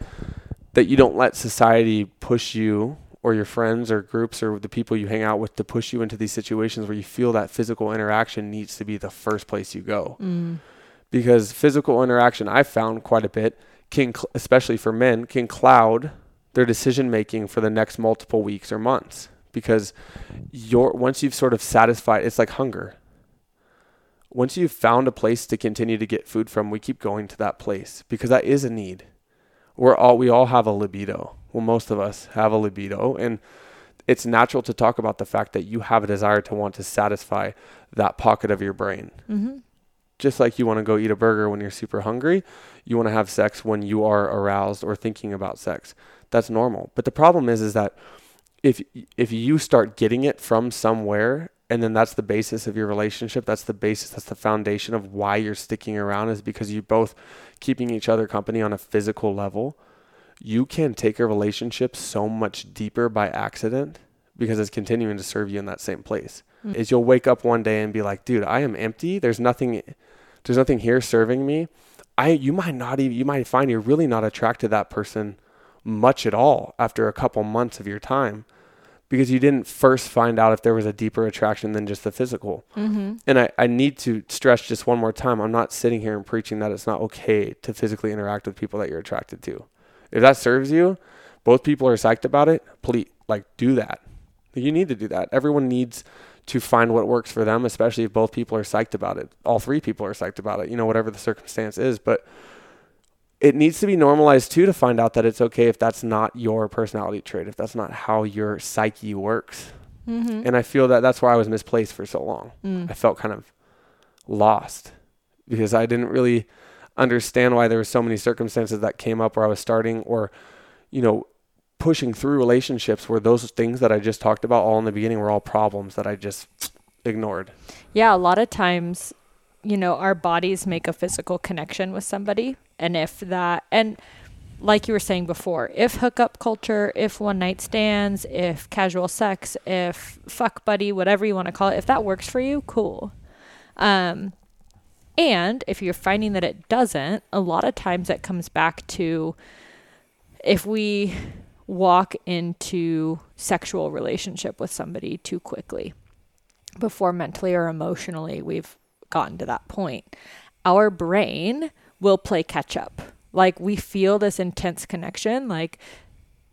S2: that you don't let society push you or your friends or groups or the people you hang out with to push you into these situations where you feel that physical interaction needs to be the first place you go.
S1: Mm.
S2: Because physical interaction, I've found quite a bit, can, especially for men, can cloud their decision making for the next multiple weeks or months because you're once you've sort of satisfied it's like hunger. Once you've found a place to continue to get food from we keep going to that place because that is a need. We're all we all have a libido. Well most of us have a libido and it's natural to talk about the fact that you have a desire to want to satisfy that pocket of your brain.
S1: Mm-hmm.
S2: Just like you want to go eat a burger when you're super hungry, you want to have sex when you are aroused or thinking about sex. That's normal. But the problem is is that if if you start getting it from somewhere and then that's the basis of your relationship, that's the basis, that's the foundation of why you're sticking around is because you both keeping each other company on a physical level. You can take a relationship so much deeper by accident because it's continuing to serve you in that same place.
S1: Mm.
S2: Is you'll wake up one day and be like, dude, I am empty. There's nothing there's nothing here serving me. I you might not even you might find you're really not attracted to that person much at all after a couple months of your time because you didn't first find out if there was a deeper attraction than just the physical.
S1: Mm-hmm.
S2: And I, I need to stress just one more time I'm not sitting here and preaching that it's not okay to physically interact with people that you're attracted to. If that serves you, both people are psyched about it, please like do that. You need to do that. Everyone needs to find what works for them, especially if both people are psyched about it. All three people are psyched about it, you know, whatever the circumstance is. But it needs to be normalized too to find out that it's okay if that's not your personality trait, if that's not how your psyche works.
S1: Mm-hmm.
S2: And I feel that that's why I was misplaced for so long.
S1: Mm.
S2: I felt kind of lost because I didn't really understand why there were so many circumstances that came up where I was starting or, you know, pushing through relationships where those things that I just talked about all in the beginning were all problems that I just ignored.
S1: Yeah, a lot of times, you know, our bodies make a physical connection with somebody. And if that, and like you were saying before, if hookup culture, if one night stands, if casual sex, if fuck buddy, whatever you want to call it, if that works for you, cool. Um, and if you're finding that it doesn't, a lot of times it comes back to if we walk into sexual relationship with somebody too quickly. Before mentally or emotionally we've gotten to that point. Our brain will play catch up. Like we feel this intense connection like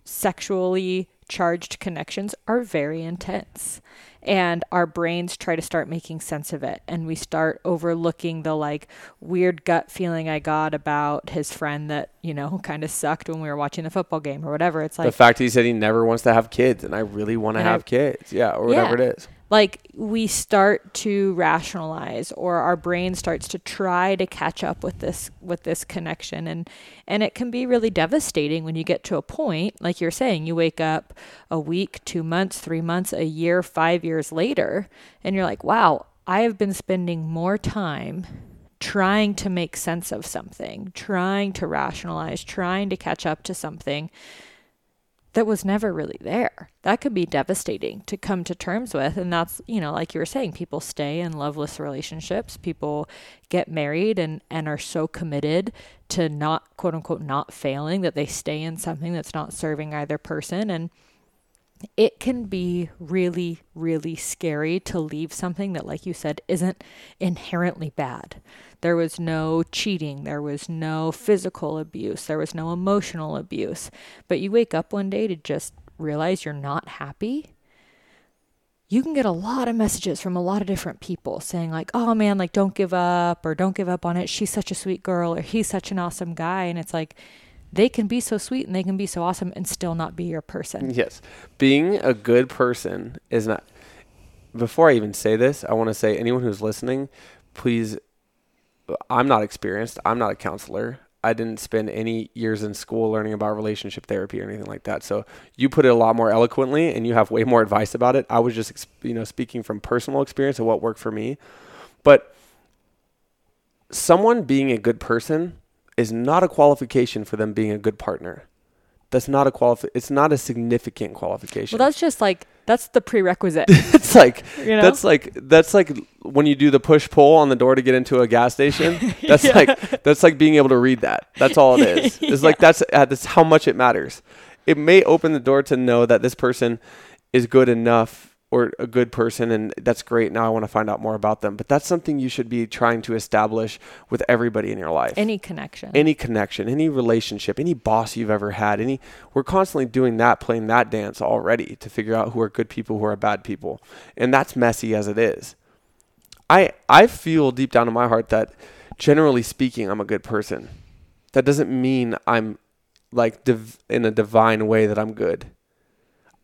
S1: sexually charged connections are very intense and our brains try to start making sense of it and we start overlooking the like weird gut feeling i got about his friend that you know kind of sucked when we were watching the football game or whatever. It's like
S2: the fact that he said he never wants to have kids and i really want to
S1: And I-
S2: have kids. Yeah or whatever
S1: Yeah.
S2: it is
S1: like we start to rationalize or our brain starts to try to catch up with this with this connection. And and it can be really devastating when you get to a point like you're saying you wake up a week 2 months 3 months a year 5 years later and you're like wow I have been spending more time trying to make sense of something trying to rationalize trying to catch up to something that was never really there. That could be devastating to come to terms with. And that's, you know, like you were saying, people stay in loveless relationships. People get married and, and are so committed to not, quote unquote, not failing that they stay in something that's not serving either person. And it can be really, really scary to leave something that, like you said, isn't inherently bad. There was no cheating, there was no physical abuse, there was no emotional abuse. But you wake up one day to just realize you're not happy. You can get a lot of messages from a lot of different people saying, like, oh man, like, don't give up, or don't give up on it. She's such a sweet girl, or he's such an awesome guy. And it's like, they can be so sweet and they can be so awesome and still not be your person.
S2: Yes. Being a good person is not. Before I even say this, I want to say anyone who's listening, please. I'm not experienced. I'm not a counselor. I didn't spend any years in school learning about relationship therapy or anything like that. So you put it a lot more eloquently, and you have way more advice about it. I was just, you know, speaking from personal experience of what worked for me. But someone being a good person is not a qualification for them being a good partner. That's not a qualif. It's not a significant qualification.
S1: Well, that's just like that's the prerequisite.
S2: it's like
S1: You know?
S2: that's like that's like when you do the push pull on the door to get into a gas station. That's
S1: Yeah.
S2: like that's like being able to read that. That's all it is. It's like that's uh, that's how much it matters. It may open the door to know that this person is good enough or a good person and that's great. Now I want to find out more about them. But that's something you should be trying to establish with everybody in your life
S1: Any connection.
S2: any connection, any relationship, any boss you've ever had, any we're constantly doing that, playing that dance already to figure out who are good people, who are bad people. And that's messy as it is. I I feel deep down in my heart that generally speaking, I'm a good person. That doesn't mean I'm like div- in a divine way that I'm good.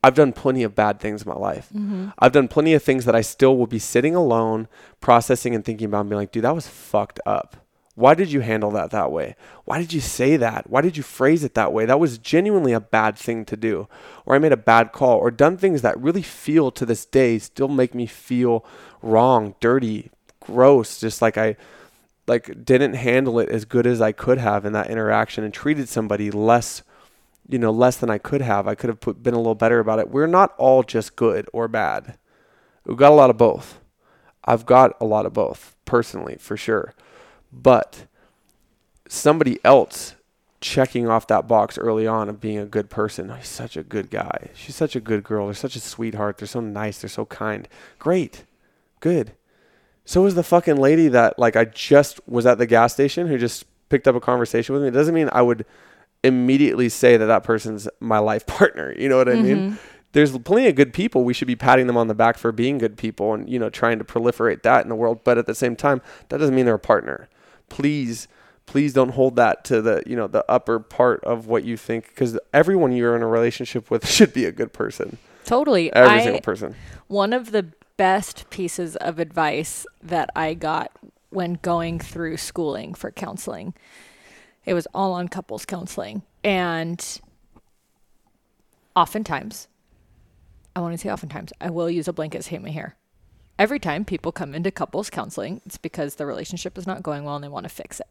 S2: I've done plenty of bad things in my life. Mm-hmm. I've done plenty of things that I still will be sitting alone, processing and thinking about and being like, dude, that was fucked up. Why did you handle that that way? Why did you say that? Why did you phrase it that way? That was genuinely a bad thing to do. Or I made a bad call or done things that really feel to this day still make me feel wrong, dirty, gross, just like I like didn't handle it as good as I could have in that interaction and treated somebody less you know less than I could have. I could have put, been a little better about it. We're not all just good or bad. We've got a lot of both. I've got a lot of both personally, for sure. But somebody else checking off that box early on of being a good person. Oh, he's such a good guy. She's such a good girl. They're such a sweetheart. They're so nice. They're so kind. Great. Good. So was the fucking lady that like I just was at the gas station who just picked up a conversation with me. It doesn't mean I would immediately say that that person's my life partner. You know what I mean? Mm-hmm. There's plenty of good people. We should be patting them on the back for being good people and you know trying to proliferate that in the world. But at the same time, that doesn't mean they're a partner. Please, please don't hold that to the you know the upper part of what you think because everyone you're in a relationship with should be a good person.
S1: totally.
S2: Every
S1: I,
S2: single person.
S1: one of the best pieces of advice that I got when going through schooling for counseling. It was all on couples counseling. And oftentimes, I want to say oftentimes, I will use a blanket statement here. Every time people come into couples counseling, it's because the relationship is not going well and they want to fix it.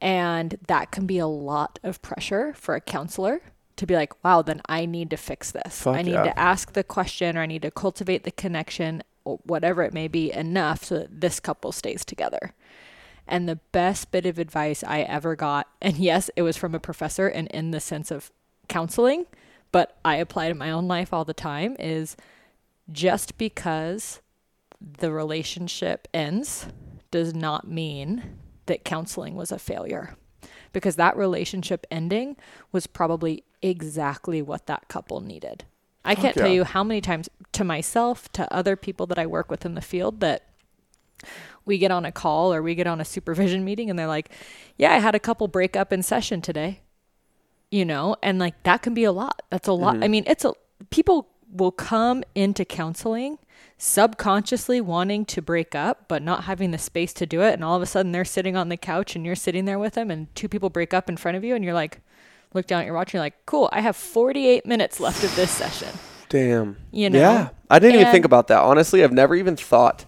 S1: And that can be a lot of pressure for a counselor to be like, wow, then I need to fix this.
S2: Fuck
S1: I need
S2: yeah.
S1: to ask the question or I need to cultivate the connection or whatever it may be enough so that this couple stays together. And the best bit of advice I ever got, and yes, it was from a professor and in the sense of counseling, but I apply to my own life all the time, is just because the relationship ends does not mean that counseling was a failure. Because that relationship ending was probably exactly what that couple needed. I can't tell you how many times to myself, to other people that I work with in the field that we get on a call or we get on a supervision meeting and they're like, "Yeah, I had a couple break up in session today." You know, and like that can be a lot. That's a lot. I mm-hmm. mean, it's a people will come into counseling subconsciously wanting to break up but not having the space to do it and all of a sudden they're sitting on the couch and you're sitting there with them and two people break up in front of you and you're like look down at your watch and you're like cool i have 48 minutes left of this session
S2: Damn.
S1: You know?
S2: Yeah. I didn't even think about that. Honestly, I've never even thought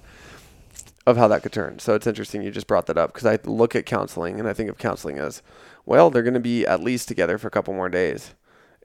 S2: of how that could turn. So it's interesting you just brought that up because I look at counseling and I think of counseling as, well, they're going to be at least together for a couple more days.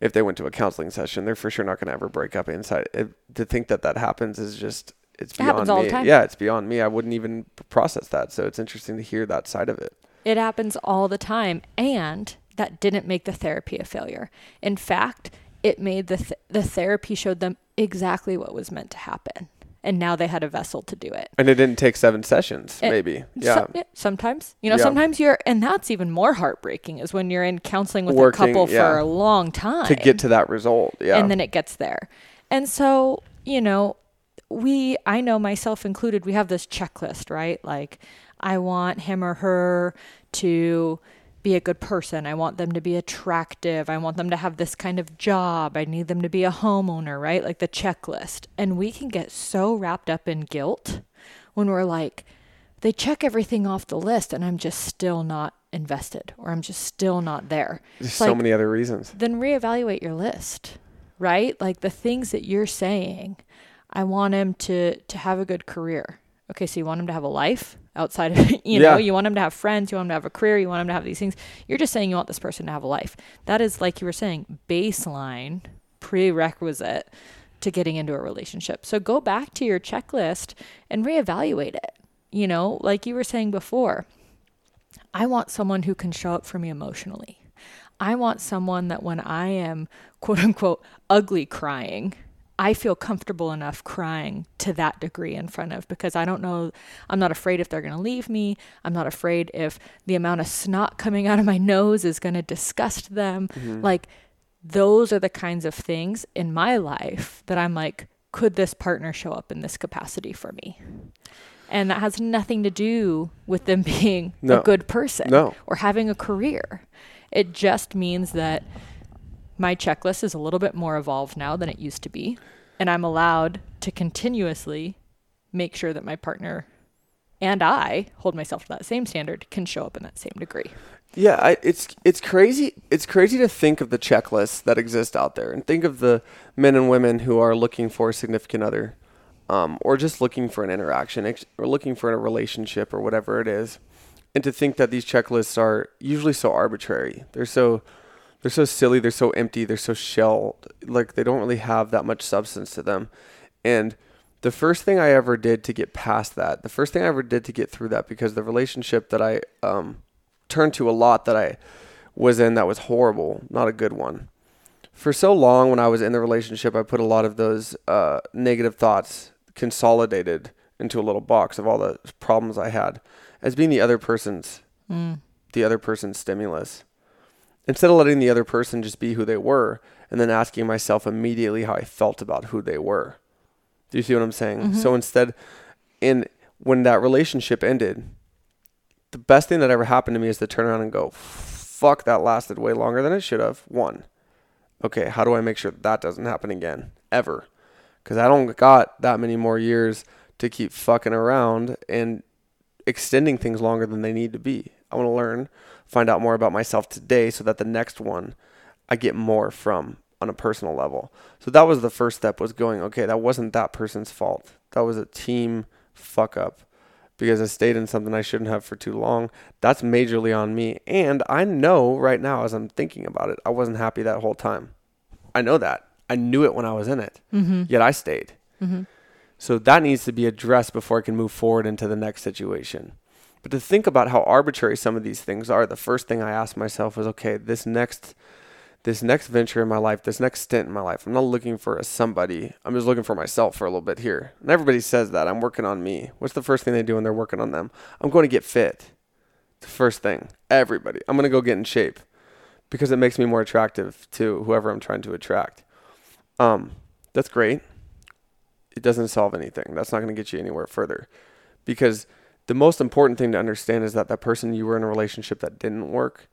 S2: If they went to a counseling session, they're for sure not going to ever break up inside. It, to think that that happens is just, it's
S1: It
S2: beyond
S1: happens all the
S2: me.
S1: time.
S2: Yeah, it's beyond me. I wouldn't even process that. So it's interesting to hear that side of it.
S1: It happens all the time. And that didn't make the therapy a failure. In fact, it made the, th- the therapy showed them exactly what was meant to happen. And now they had a vessel to do it.
S2: And it didn't take seven sessions,
S1: It-
S2: maybe. Yeah.
S1: Some- sometimes, you know,
S2: Yeah.
S1: sometimes you're, and that's even more heartbreaking is when you're in counseling with
S2: Working,
S1: a couple
S2: yeah.
S1: for a long time
S2: to get to that result. Yeah.
S1: and then it gets there. And so, you know, we, I know myself included, we have this checklist, right? Like, I want him or her to be a good person. I want them to be attractive. I want them to have this kind of job. I need them to be a homeowner, right? Like the checklist. And we can get so wrapped up in guilt when we're like, they check everything off the list and I'm just still not invested or I'm just still not there.
S2: There's
S1: It's
S2: so
S1: like,
S2: many other reasons.
S1: then reevaluate your list, right? Like the things that you're saying. I want him to to have a good career. Okay, so you want him to have a life outside of you know,
S2: Yeah.
S1: you want them to have friends, you want them to have a career, you want them to have these things. You're just saying you want this person to have a life. That is like you were saying, baseline prerequisite to getting into a relationship. So go back to your checklist and reevaluate it. You know, like you were saying before, I want someone who can show up for me emotionally. I want someone that when I am quote unquote ugly crying, I feel comfortable enough crying to that degree in front of because I don't know, I'm not afraid if they're going to leave me. I'm not afraid if the amount of snot coming out of my nose is going to disgust them. Mm-hmm. Like, those are the kinds of things in my life that I'm like, could this partner show up in this capacity for me? And that has nothing to do with them being
S2: No.
S1: a good person
S2: No.
S1: or having a career. It just means that my checklist is a little bit more evolved now than it used to be. And I'm allowed to continuously make sure that my partner and I hold myself to that same standard can show up in that same degree.
S2: Yeah, I, it's it's crazy. It's crazy to think of the checklists that exist out there, and think of the men and women who are looking for a significant other, um, or just looking for an interaction, or looking for a relationship, or whatever it is, and to think that these checklists are usually so arbitrary. They're so they're so silly. They're so empty. They're so shelled. Like they don't really have that much substance to them, and the first thing I ever did to get past that, the first thing I ever did to get through that, because the relationship that I um, turned to a lot that I was in that was horrible, not a good one. For so long, when I was in the relationship, I put a lot of those uh, negative thoughts consolidated into a little box of all the problems I had as being the other person's the other person's stimulus. Instead of letting the other person just be who they were and then asking myself immediately how I felt about who they were. Do you see what I'm saying? Mm-hmm. So instead in when that relationship ended, the best thing that ever happened to me is to turn around and go, fuck, that lasted way longer than it should have. One, okay, how do I make sure that doesn't happen again? Ever. Because I don't got that many more years to keep fucking around and extending things longer than they need to be. I want to learn, find out more about myself today so that the next one I get more from on a personal level. So that was the first step was going, okay, that wasn't that person's fault. That was a team fuck up because I stayed in something I shouldn't have for too long. That's majorly on me. And I know right now as I'm thinking about it, I wasn't happy that whole time. I know that. I knew it when I was in it. Mm-hmm. Yet I stayed. Mm-hmm. So that needs to be addressed before I can move forward into the next situation. But to think about how arbitrary some of these things are, the first thing I asked myself was, okay, this next this next venture in my life, this next stint in my life, I'm not looking for a somebody. I'm just looking for myself for a little bit here. And everybody says that. I'm working on me. What's the first thing they do when they're working on them? I'm going to get fit. The first thing. Everybody. I'm going to go get in shape. because it makes me more attractive to whoever I'm trying to attract. Um, that's great. It doesn't solve anything. That's not going to get you anywhere further. Because the most important thing to understand is that that person you were in a relationship that didn't work,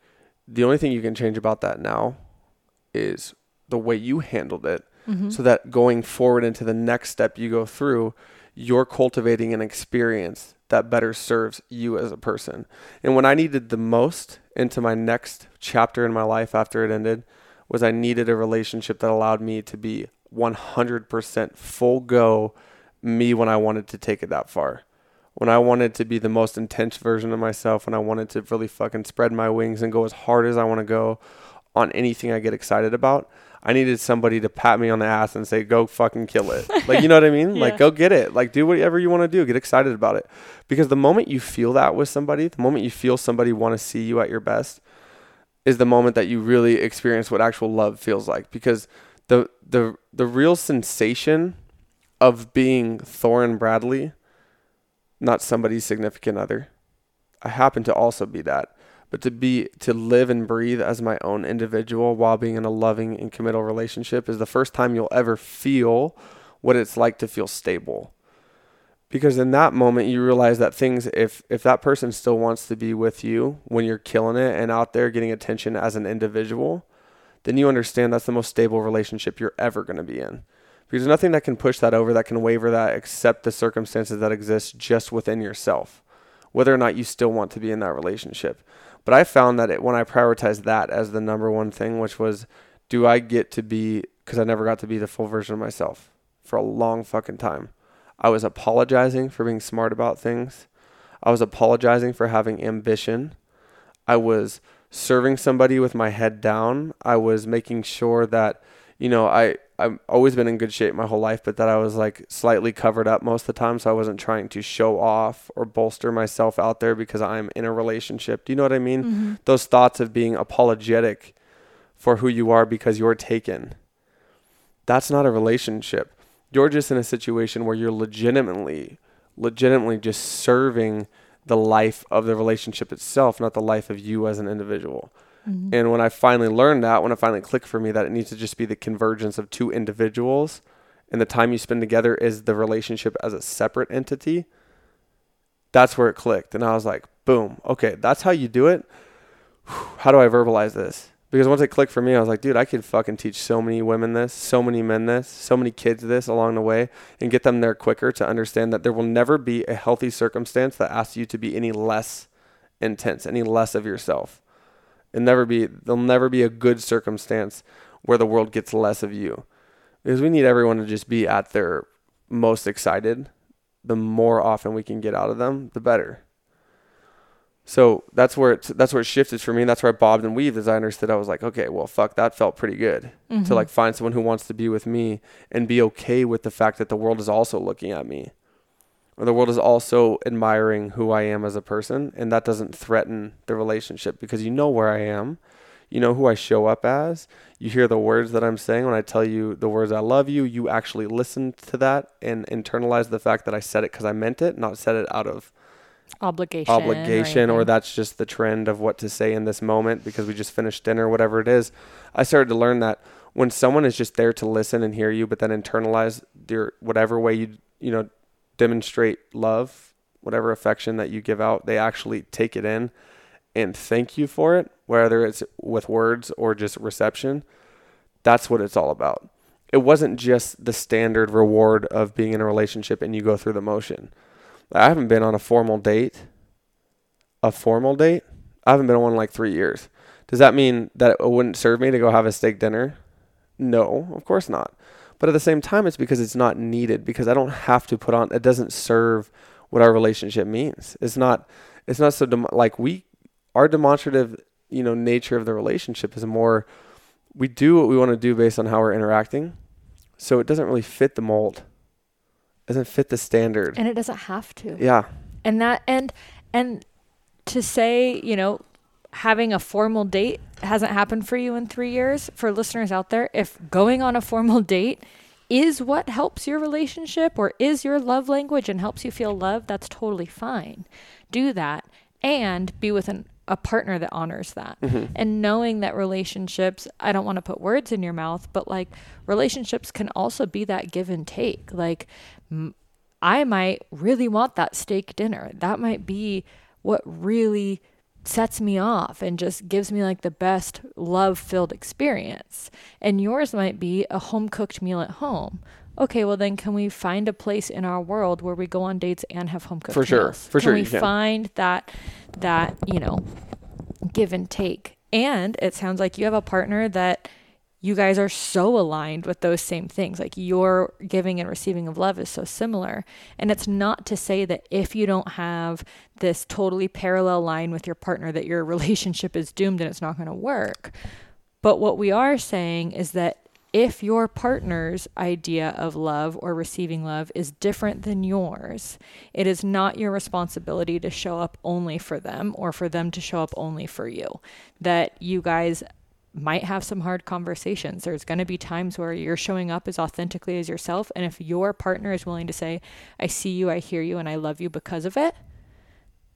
S2: the only thing you can change about that now is the way you handled it.
S1: Mm-hmm.
S2: So that going forward into the next step you go through, you're cultivating an experience that better serves you as a person. And when I needed the most into my next chapter in my life after it ended was I needed a relationship that allowed me to be 100% full go me when I wanted to take it that far. When I wanted to be the most intense version of myself, when I wanted to really fucking spread my wings and go as hard as I want to go on anything I get excited about, I needed somebody to pat me on the ass and say, go fucking kill it. like, you know what I mean?
S1: Yeah.
S2: Like, go get it. Like, do whatever you want to do. Get excited about it. Because the moment you feel that with somebody, the moment you feel somebody want to see you at your best, is the moment that you really experience what actual love feels like. Because the the the real sensation of being Thoren Bradley, not somebody's significant other. I happen to also be that. But to be to live and breathe as my own individual while being in a loving and committal relationship is the first time you'll ever feel what it's like to feel stable. Because in that moment you realize that things if if that person still wants to be with you when you're killing it and out there getting attention as an individual, then you understand that's the most stable relationship you're ever going to be in. There's nothing that can push that over, that can waver that, except the circumstances that exist just within yourself, whether or not you still want to be in that relationship. But I found that it, when I prioritized that as the number one thing, which was, do I get to be, because I never got to be the full version of myself for a long fucking time. I was apologizing for being smart about things. I was apologizing for having ambition. I was serving somebody with my head down. I was making sure that, you know, I I've always been in good shape my whole life, but that I was like slightly covered up most of the time, so I wasn't trying to show off or bolster myself out there because I'm in a relationship. Do you know what I mean?
S1: Mm-hmm.
S2: Those thoughts of being apologetic for who you are because you're taken. That's not a relationship. You're just in a situation where you're legitimately legitimately just serving the life of the relationship itself, not the life of you as an individual.
S1: Mm-hmm.
S2: And when I finally learned that, when it finally clicked for me that it needs to just be the convergence of two individuals and the time you spend together is the relationship as a separate entity, that's where it clicked. And I was like, boom, okay, that's how you do it. How do I verbalize this? Because once it clicked for me, I was like, dude, I could fucking teach so many women this, so many men this, so many kids this along the way and get them there quicker to understand that there will never be a healthy circumstance that asks you to be any less intense, any less of yourself. It'll never be there'll never be a good circumstance where the world gets less of you. Because we need everyone to just be at their most excited. The more often we can get out of them, the better. So that's where it that's where it shifted for me. And that's where I bobbed and weaved as I understood. I was like, okay, well, fuck, that felt pretty good
S1: Mm-hmm.
S2: to like find someone who wants to be with me and be okay with the fact that the world is also looking at me, or the world is also admiring who I am as a person, and that doesn't threaten the relationship because you know where I am, you know who I show up as, you hear the words that I'm saying when I tell you the words I love you, you actually listen to that and internalize the fact that I said it because I meant it, not said it out of
S1: obligation.
S2: obligation or
S1: anything.
S2: that's just the trend of what to say in this moment because we just finished dinner whatever it is i started to learn that when someone is just there to listen and hear you but then internalize your whatever way you you know demonstrate love whatever affection that you give out they actually take it in and thank you for it whether it's with words or just reception that's what it's all about it wasn't just the standard reward of being in a relationship and you go through the motion I haven't been on a formal date. A formal date? I haven't been on one in like three years. Does that mean that it wouldn't serve me to go have a steak dinner? No, of course not. But at the same time, it's because it's not needed because I don't have to put on. It doesn't serve what our relationship means. It's not. It's not so dem- like we. Our demonstrative, you know, nature of the relationship is more. We do what we want to do based on how we're interacting, so it doesn't really fit the mold. it Doesn't fit the standard.
S1: and it doesn't have to.
S2: Yeah.
S1: and that and and to say you know having a formal date hasn't happened for you in three years for listeners out there if going on a formal date is what helps your relationship or is your love language and helps you feel loved that's totally fine do that and be with an a partner that honors that.
S2: Mm-hmm.
S1: And knowing that relationships, I don't want to put words in your mouth, but like relationships can also be that give and take. Like, m- I might really want that steak dinner. That might be what really sets me off and just gives me like the best love filled experience. And yours might be a home cooked meal at home. Okay, well then can we find a place in our world where we go on dates and have home cooked meals?
S2: For sure.
S1: meals?
S2: For
S1: can
S2: sure
S1: we
S2: can.
S1: find that that, you know, give and take. And it sounds like you have a partner that you guys are so aligned with those same things. Like your giving and receiving of love is so similar. And it's not to say that if you don't have this totally parallel line with your partner, that your relationship is doomed and it's not going to work. But what we are saying is that if your partner's idea of love or receiving love is different than yours, it is not your responsibility to show up only for them or for them to show up only for you. That you guys might have some hard conversations. There's going to be times where you're showing up as authentically as yourself. And if your partner is willing to say, I see you, I hear you, and I love you because of it,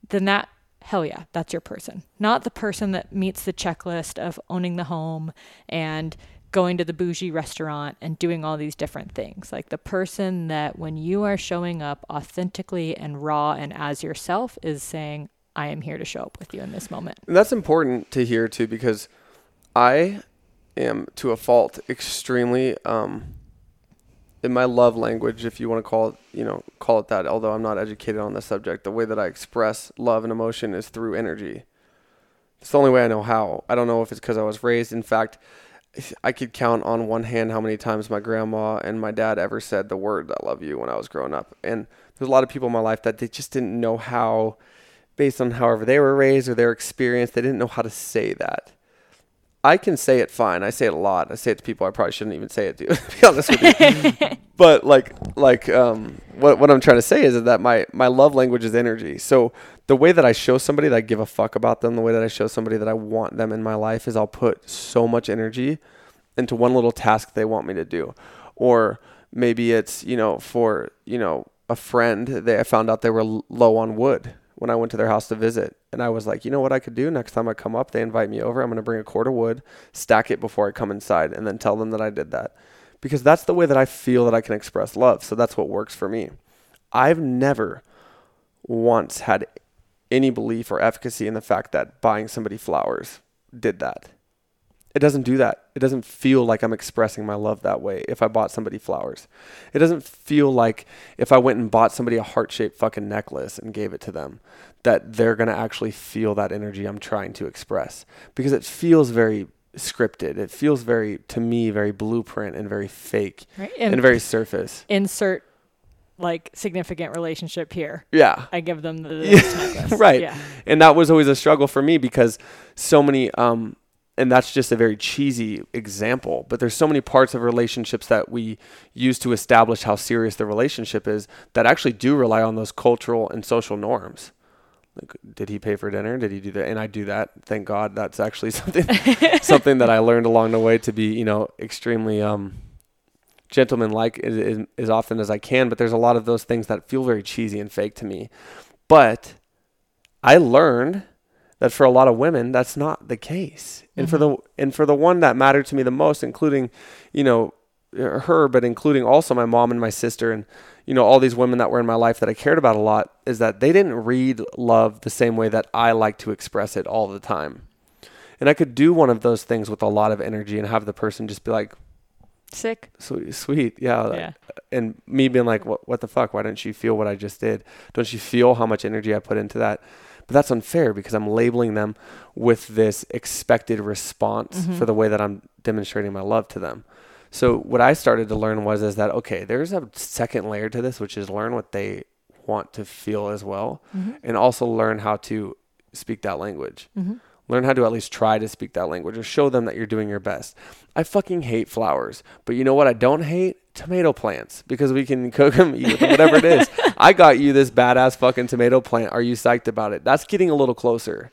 S1: then that, hell yeah, that's your person. Not the person that meets the checklist of owning the home and going to the bougie restaurant and doing all these different things. Like the person that when you are showing up authentically and raw and as yourself is saying, I am here to show up with you in this moment.
S2: And that's important to hear too because I am to a fault extremely um in my love language if you want to call it you know call it that although I'm not educated on the subject the way that I express love and emotion is through energy. It's the only way I know how. I don't know if it's because I was raised in fact I could count on one hand how many times my grandma and my dad ever said the word I love you when I was growing up. And there's a lot of people in my life that they just didn't know how based on however they were raised or their experience they didn't know how to say that I can say it fine. I say it a lot. I say it to people I probably shouldn't even say it to. to be honest with you, but like like um, what what I'm trying to say is that my my love language is energy. So the way that I show somebody that I give a fuck about them, the way that I show somebody that I want them in my life is I'll put so much energy into one little task they want me to do, or maybe it's you know for you know a friend they I found out they were low on wood when I went to their house to visit. And I was like, you know what I could do next time I come up, they invite me over, I'm going to bring a cord of wood, stack it before I come inside, and then tell them that I did that. Because that's the way that I feel that I can express love. So that's what works for me. I've never once had any belief or efficacy in the fact that buying somebody flowers did that. It doesn't do that. It doesn't feel like I'm expressing my love that way if I bought somebody flowers. It doesn't feel like if I went and bought somebody a heart shaped fucking necklace and gave it to them, that they're going to actually feel that energy I'm trying to express. Because it feels very scripted. It feels very, to me, very blueprint and very fake
S1: Right?
S2: and very surface.
S1: insert like significant relationship here.
S2: Yeah.
S1: I give them the necklace.
S2: right.
S1: Yeah.
S2: and that was always a struggle for me because so many um and that's just a very cheesy example but there's so many parts of relationships that we use to establish how serious the relationship is that actually do rely on those cultural and social norms. Like did he pay for dinner? Did he do that? And i do that. Thank god that's actually something something that i learned along the way to be you know extremely um gentlemanlike as, as, as often as i can but there's a lot of those things that feel very cheesy and fake to me. But I learned that for a lot of women that's not the case. And for mm-hmm. the and for the one that mattered to me the most including, you know, er, her but including also my mom and my sister and you know all these women that were in my life that I cared about a lot is that they didn't read love the same way that I like to express it all the time. And I could do one of those things with a lot of energy and have the person just be like
S1: Sick.
S2: sweet, sweet yeah,
S1: Yeah.
S2: and me being like, what, what the fuck? Why didn't you feel what I just did? Don't you feel how much energy I put into that? But that's unfair because I'm labeling them with this expected response
S1: Mm-hmm.
S2: for the way that I'm demonstrating my love to them. So what I started to learn was is that okay, there's a second layer to this, which is learn what they want to feel as well,
S1: Mm-hmm.
S2: and also learn how to speak that language. Learn how to at least try to speak that language or show them that you're doing your best. I fucking hate flowers, but you know what I don't hate? Tomato plants because we can cook them, eat them, whatever it is. I got you this badass fucking tomato plant. Are you psyched about it? That's getting a little closer.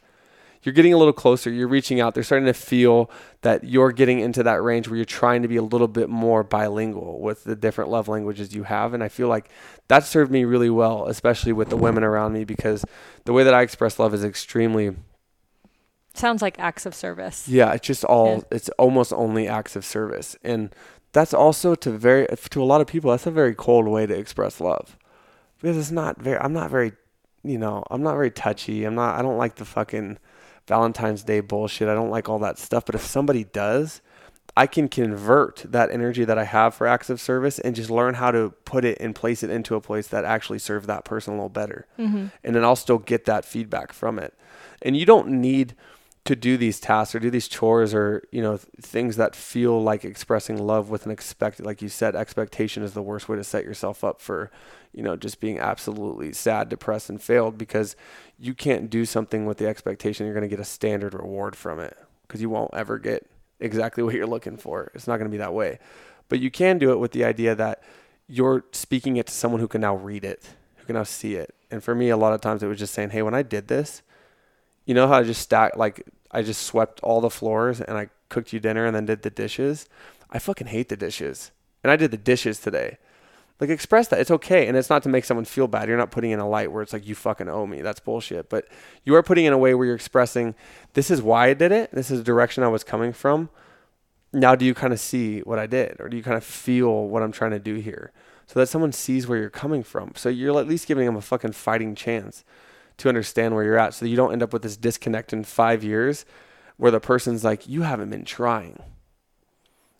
S2: You're getting a little closer. You're reaching out. They're starting to feel that you're getting into that range where you're trying to be a little bit more bilingual with the different love languages you have. And I feel like that served me really well, especially with the women around me, because the way that I express love is extremely
S1: Sounds like acts of service.
S2: Yeah, it's just all
S1: Yeah.
S2: it's almost only acts of service. And that's also to very to a lot of people that's a very cold way to express love. Because it's not very I'm not very you know, I'm not very touchy. I'm not I don't like the fucking Valentine's Day bullshit. I don't like all that stuff, but if somebody does, I can convert that energy that I have for acts of service and just learn how to put it and place it into a place that actually serves that person a little better.
S1: Mm-hmm.
S2: And then I'll still get that feedback from it. And you don't need to do these tasks or do these chores or, you know, things that feel like expressing love with an expected, like you said, expectation is the worst way to set yourself up for, you know, just being absolutely sad, depressed, and failed because you can't do something with the expectation you're going to get a standard reward from it because you won't ever get exactly what you're looking for. It's not going to be that way. But you can do it with the idea that you're speaking it to someone who can now read it, who can now see it. And for me, a lot of times it was just saying, hey, when I did this, you know how I just stacked, like, I just swept all the floors and I cooked you dinner and then did the dishes? I fucking hate the dishes. And I did the dishes today. Like, express that. It's okay. And it's not to make someone feel bad. You're not putting in a light where it's like, you fucking owe me. That's bullshit. But you are putting in a way where you're expressing, this is why I did it. This is the direction I was coming from. Now, do you kind of see what I did? Or do you kind of feel what I'm trying to do here? So that someone sees where you're coming from. So you're at least giving them a fucking fighting chance to understand where you're at so that you don't end up with this disconnect in five years where the person's like, you haven't been trying.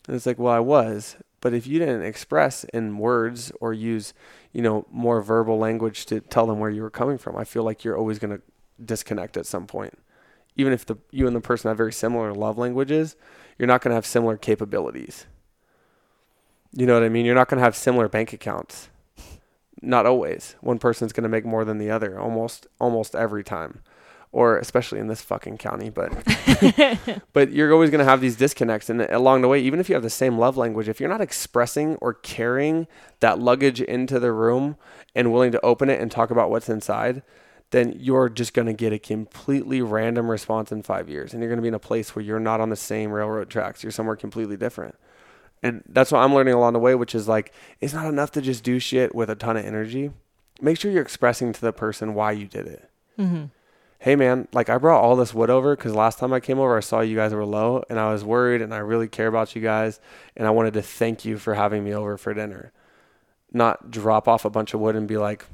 S2: And it's like, well, I was. But if you didn't express in words or use, you know, more verbal language to tell them where you were coming from, I feel like you're always going to disconnect at some point. Even if the you and the person have very similar love languages, you're not going to have similar capabilities. You know what I mean? You're not going to have similar bank accounts. Not always. One person's going to make more than the other almost almost every time. Or especially in this fucking county, but but you're always going to have these disconnects and along the way even if you have the same love language, if you're not expressing or carrying that luggage into the room and willing to open it and talk about what's inside, then you're just going to get a completely random response in 5 years and you're going to be in a place where you're not on the same railroad tracks. You're somewhere completely different. And that's what I'm learning along the way, which is like, it's not enough to just do shit with a ton of energy. Make sure you're expressing to the person why you did it.
S1: Mm-hmm.
S2: Hey, man, like I brought all this wood over because last time I came over, I saw you guys were low and I was worried and I really care about you guys. And I wanted to thank you for having me over for dinner. Not drop off a bunch of wood and be like,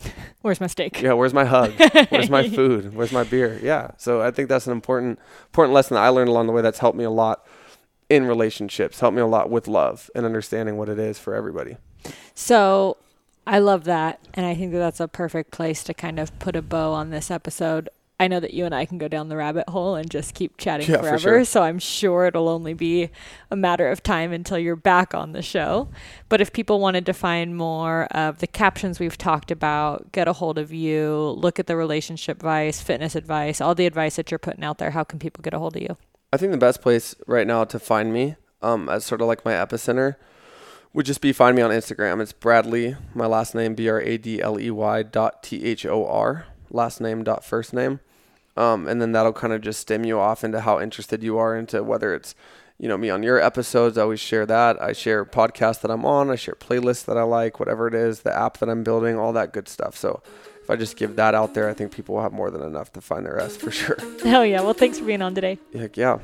S1: Where's my steak?
S2: yeah, where's my hug? Where's my food? Where's my beer? Yeah. So I think that's an important, important lesson that I learned along the way that's helped me a lot in relationships, helped me a lot with love and understanding what it is for everybody.
S1: So I love that. And I think that that's a perfect place to kind of put a bow on this episode. I know that you and I can go down the rabbit hole and just keep chatting
S2: Yeah, for
S1: forever.
S2: sure.
S1: So I'm sure it'll only be a matter of time until you're back on the show. But if people wanted to find more of the captions we've talked about, get a hold of you, look at the relationship advice, fitness advice, all the advice that you're putting out there, how can people get a hold of you?
S2: I think the best place right now to find me, um, as sort of like my epicenter, would just be find me on Instagram. It's Bradley, my last name B R A D L E Y dot T H O R, last name dot first name, um, and then that'll kind of just stem you off into how interested you are into whether it's you know me on your episodes. I always share that. I share podcasts that I'm on. I share playlists that I like, whatever it is, the app that I'm building, all that good stuff. So. If I just give that out there, I think people will have more than enough to find their S for sure.
S1: Hell yeah. Well, thanks for being on today.
S2: Heck yeah.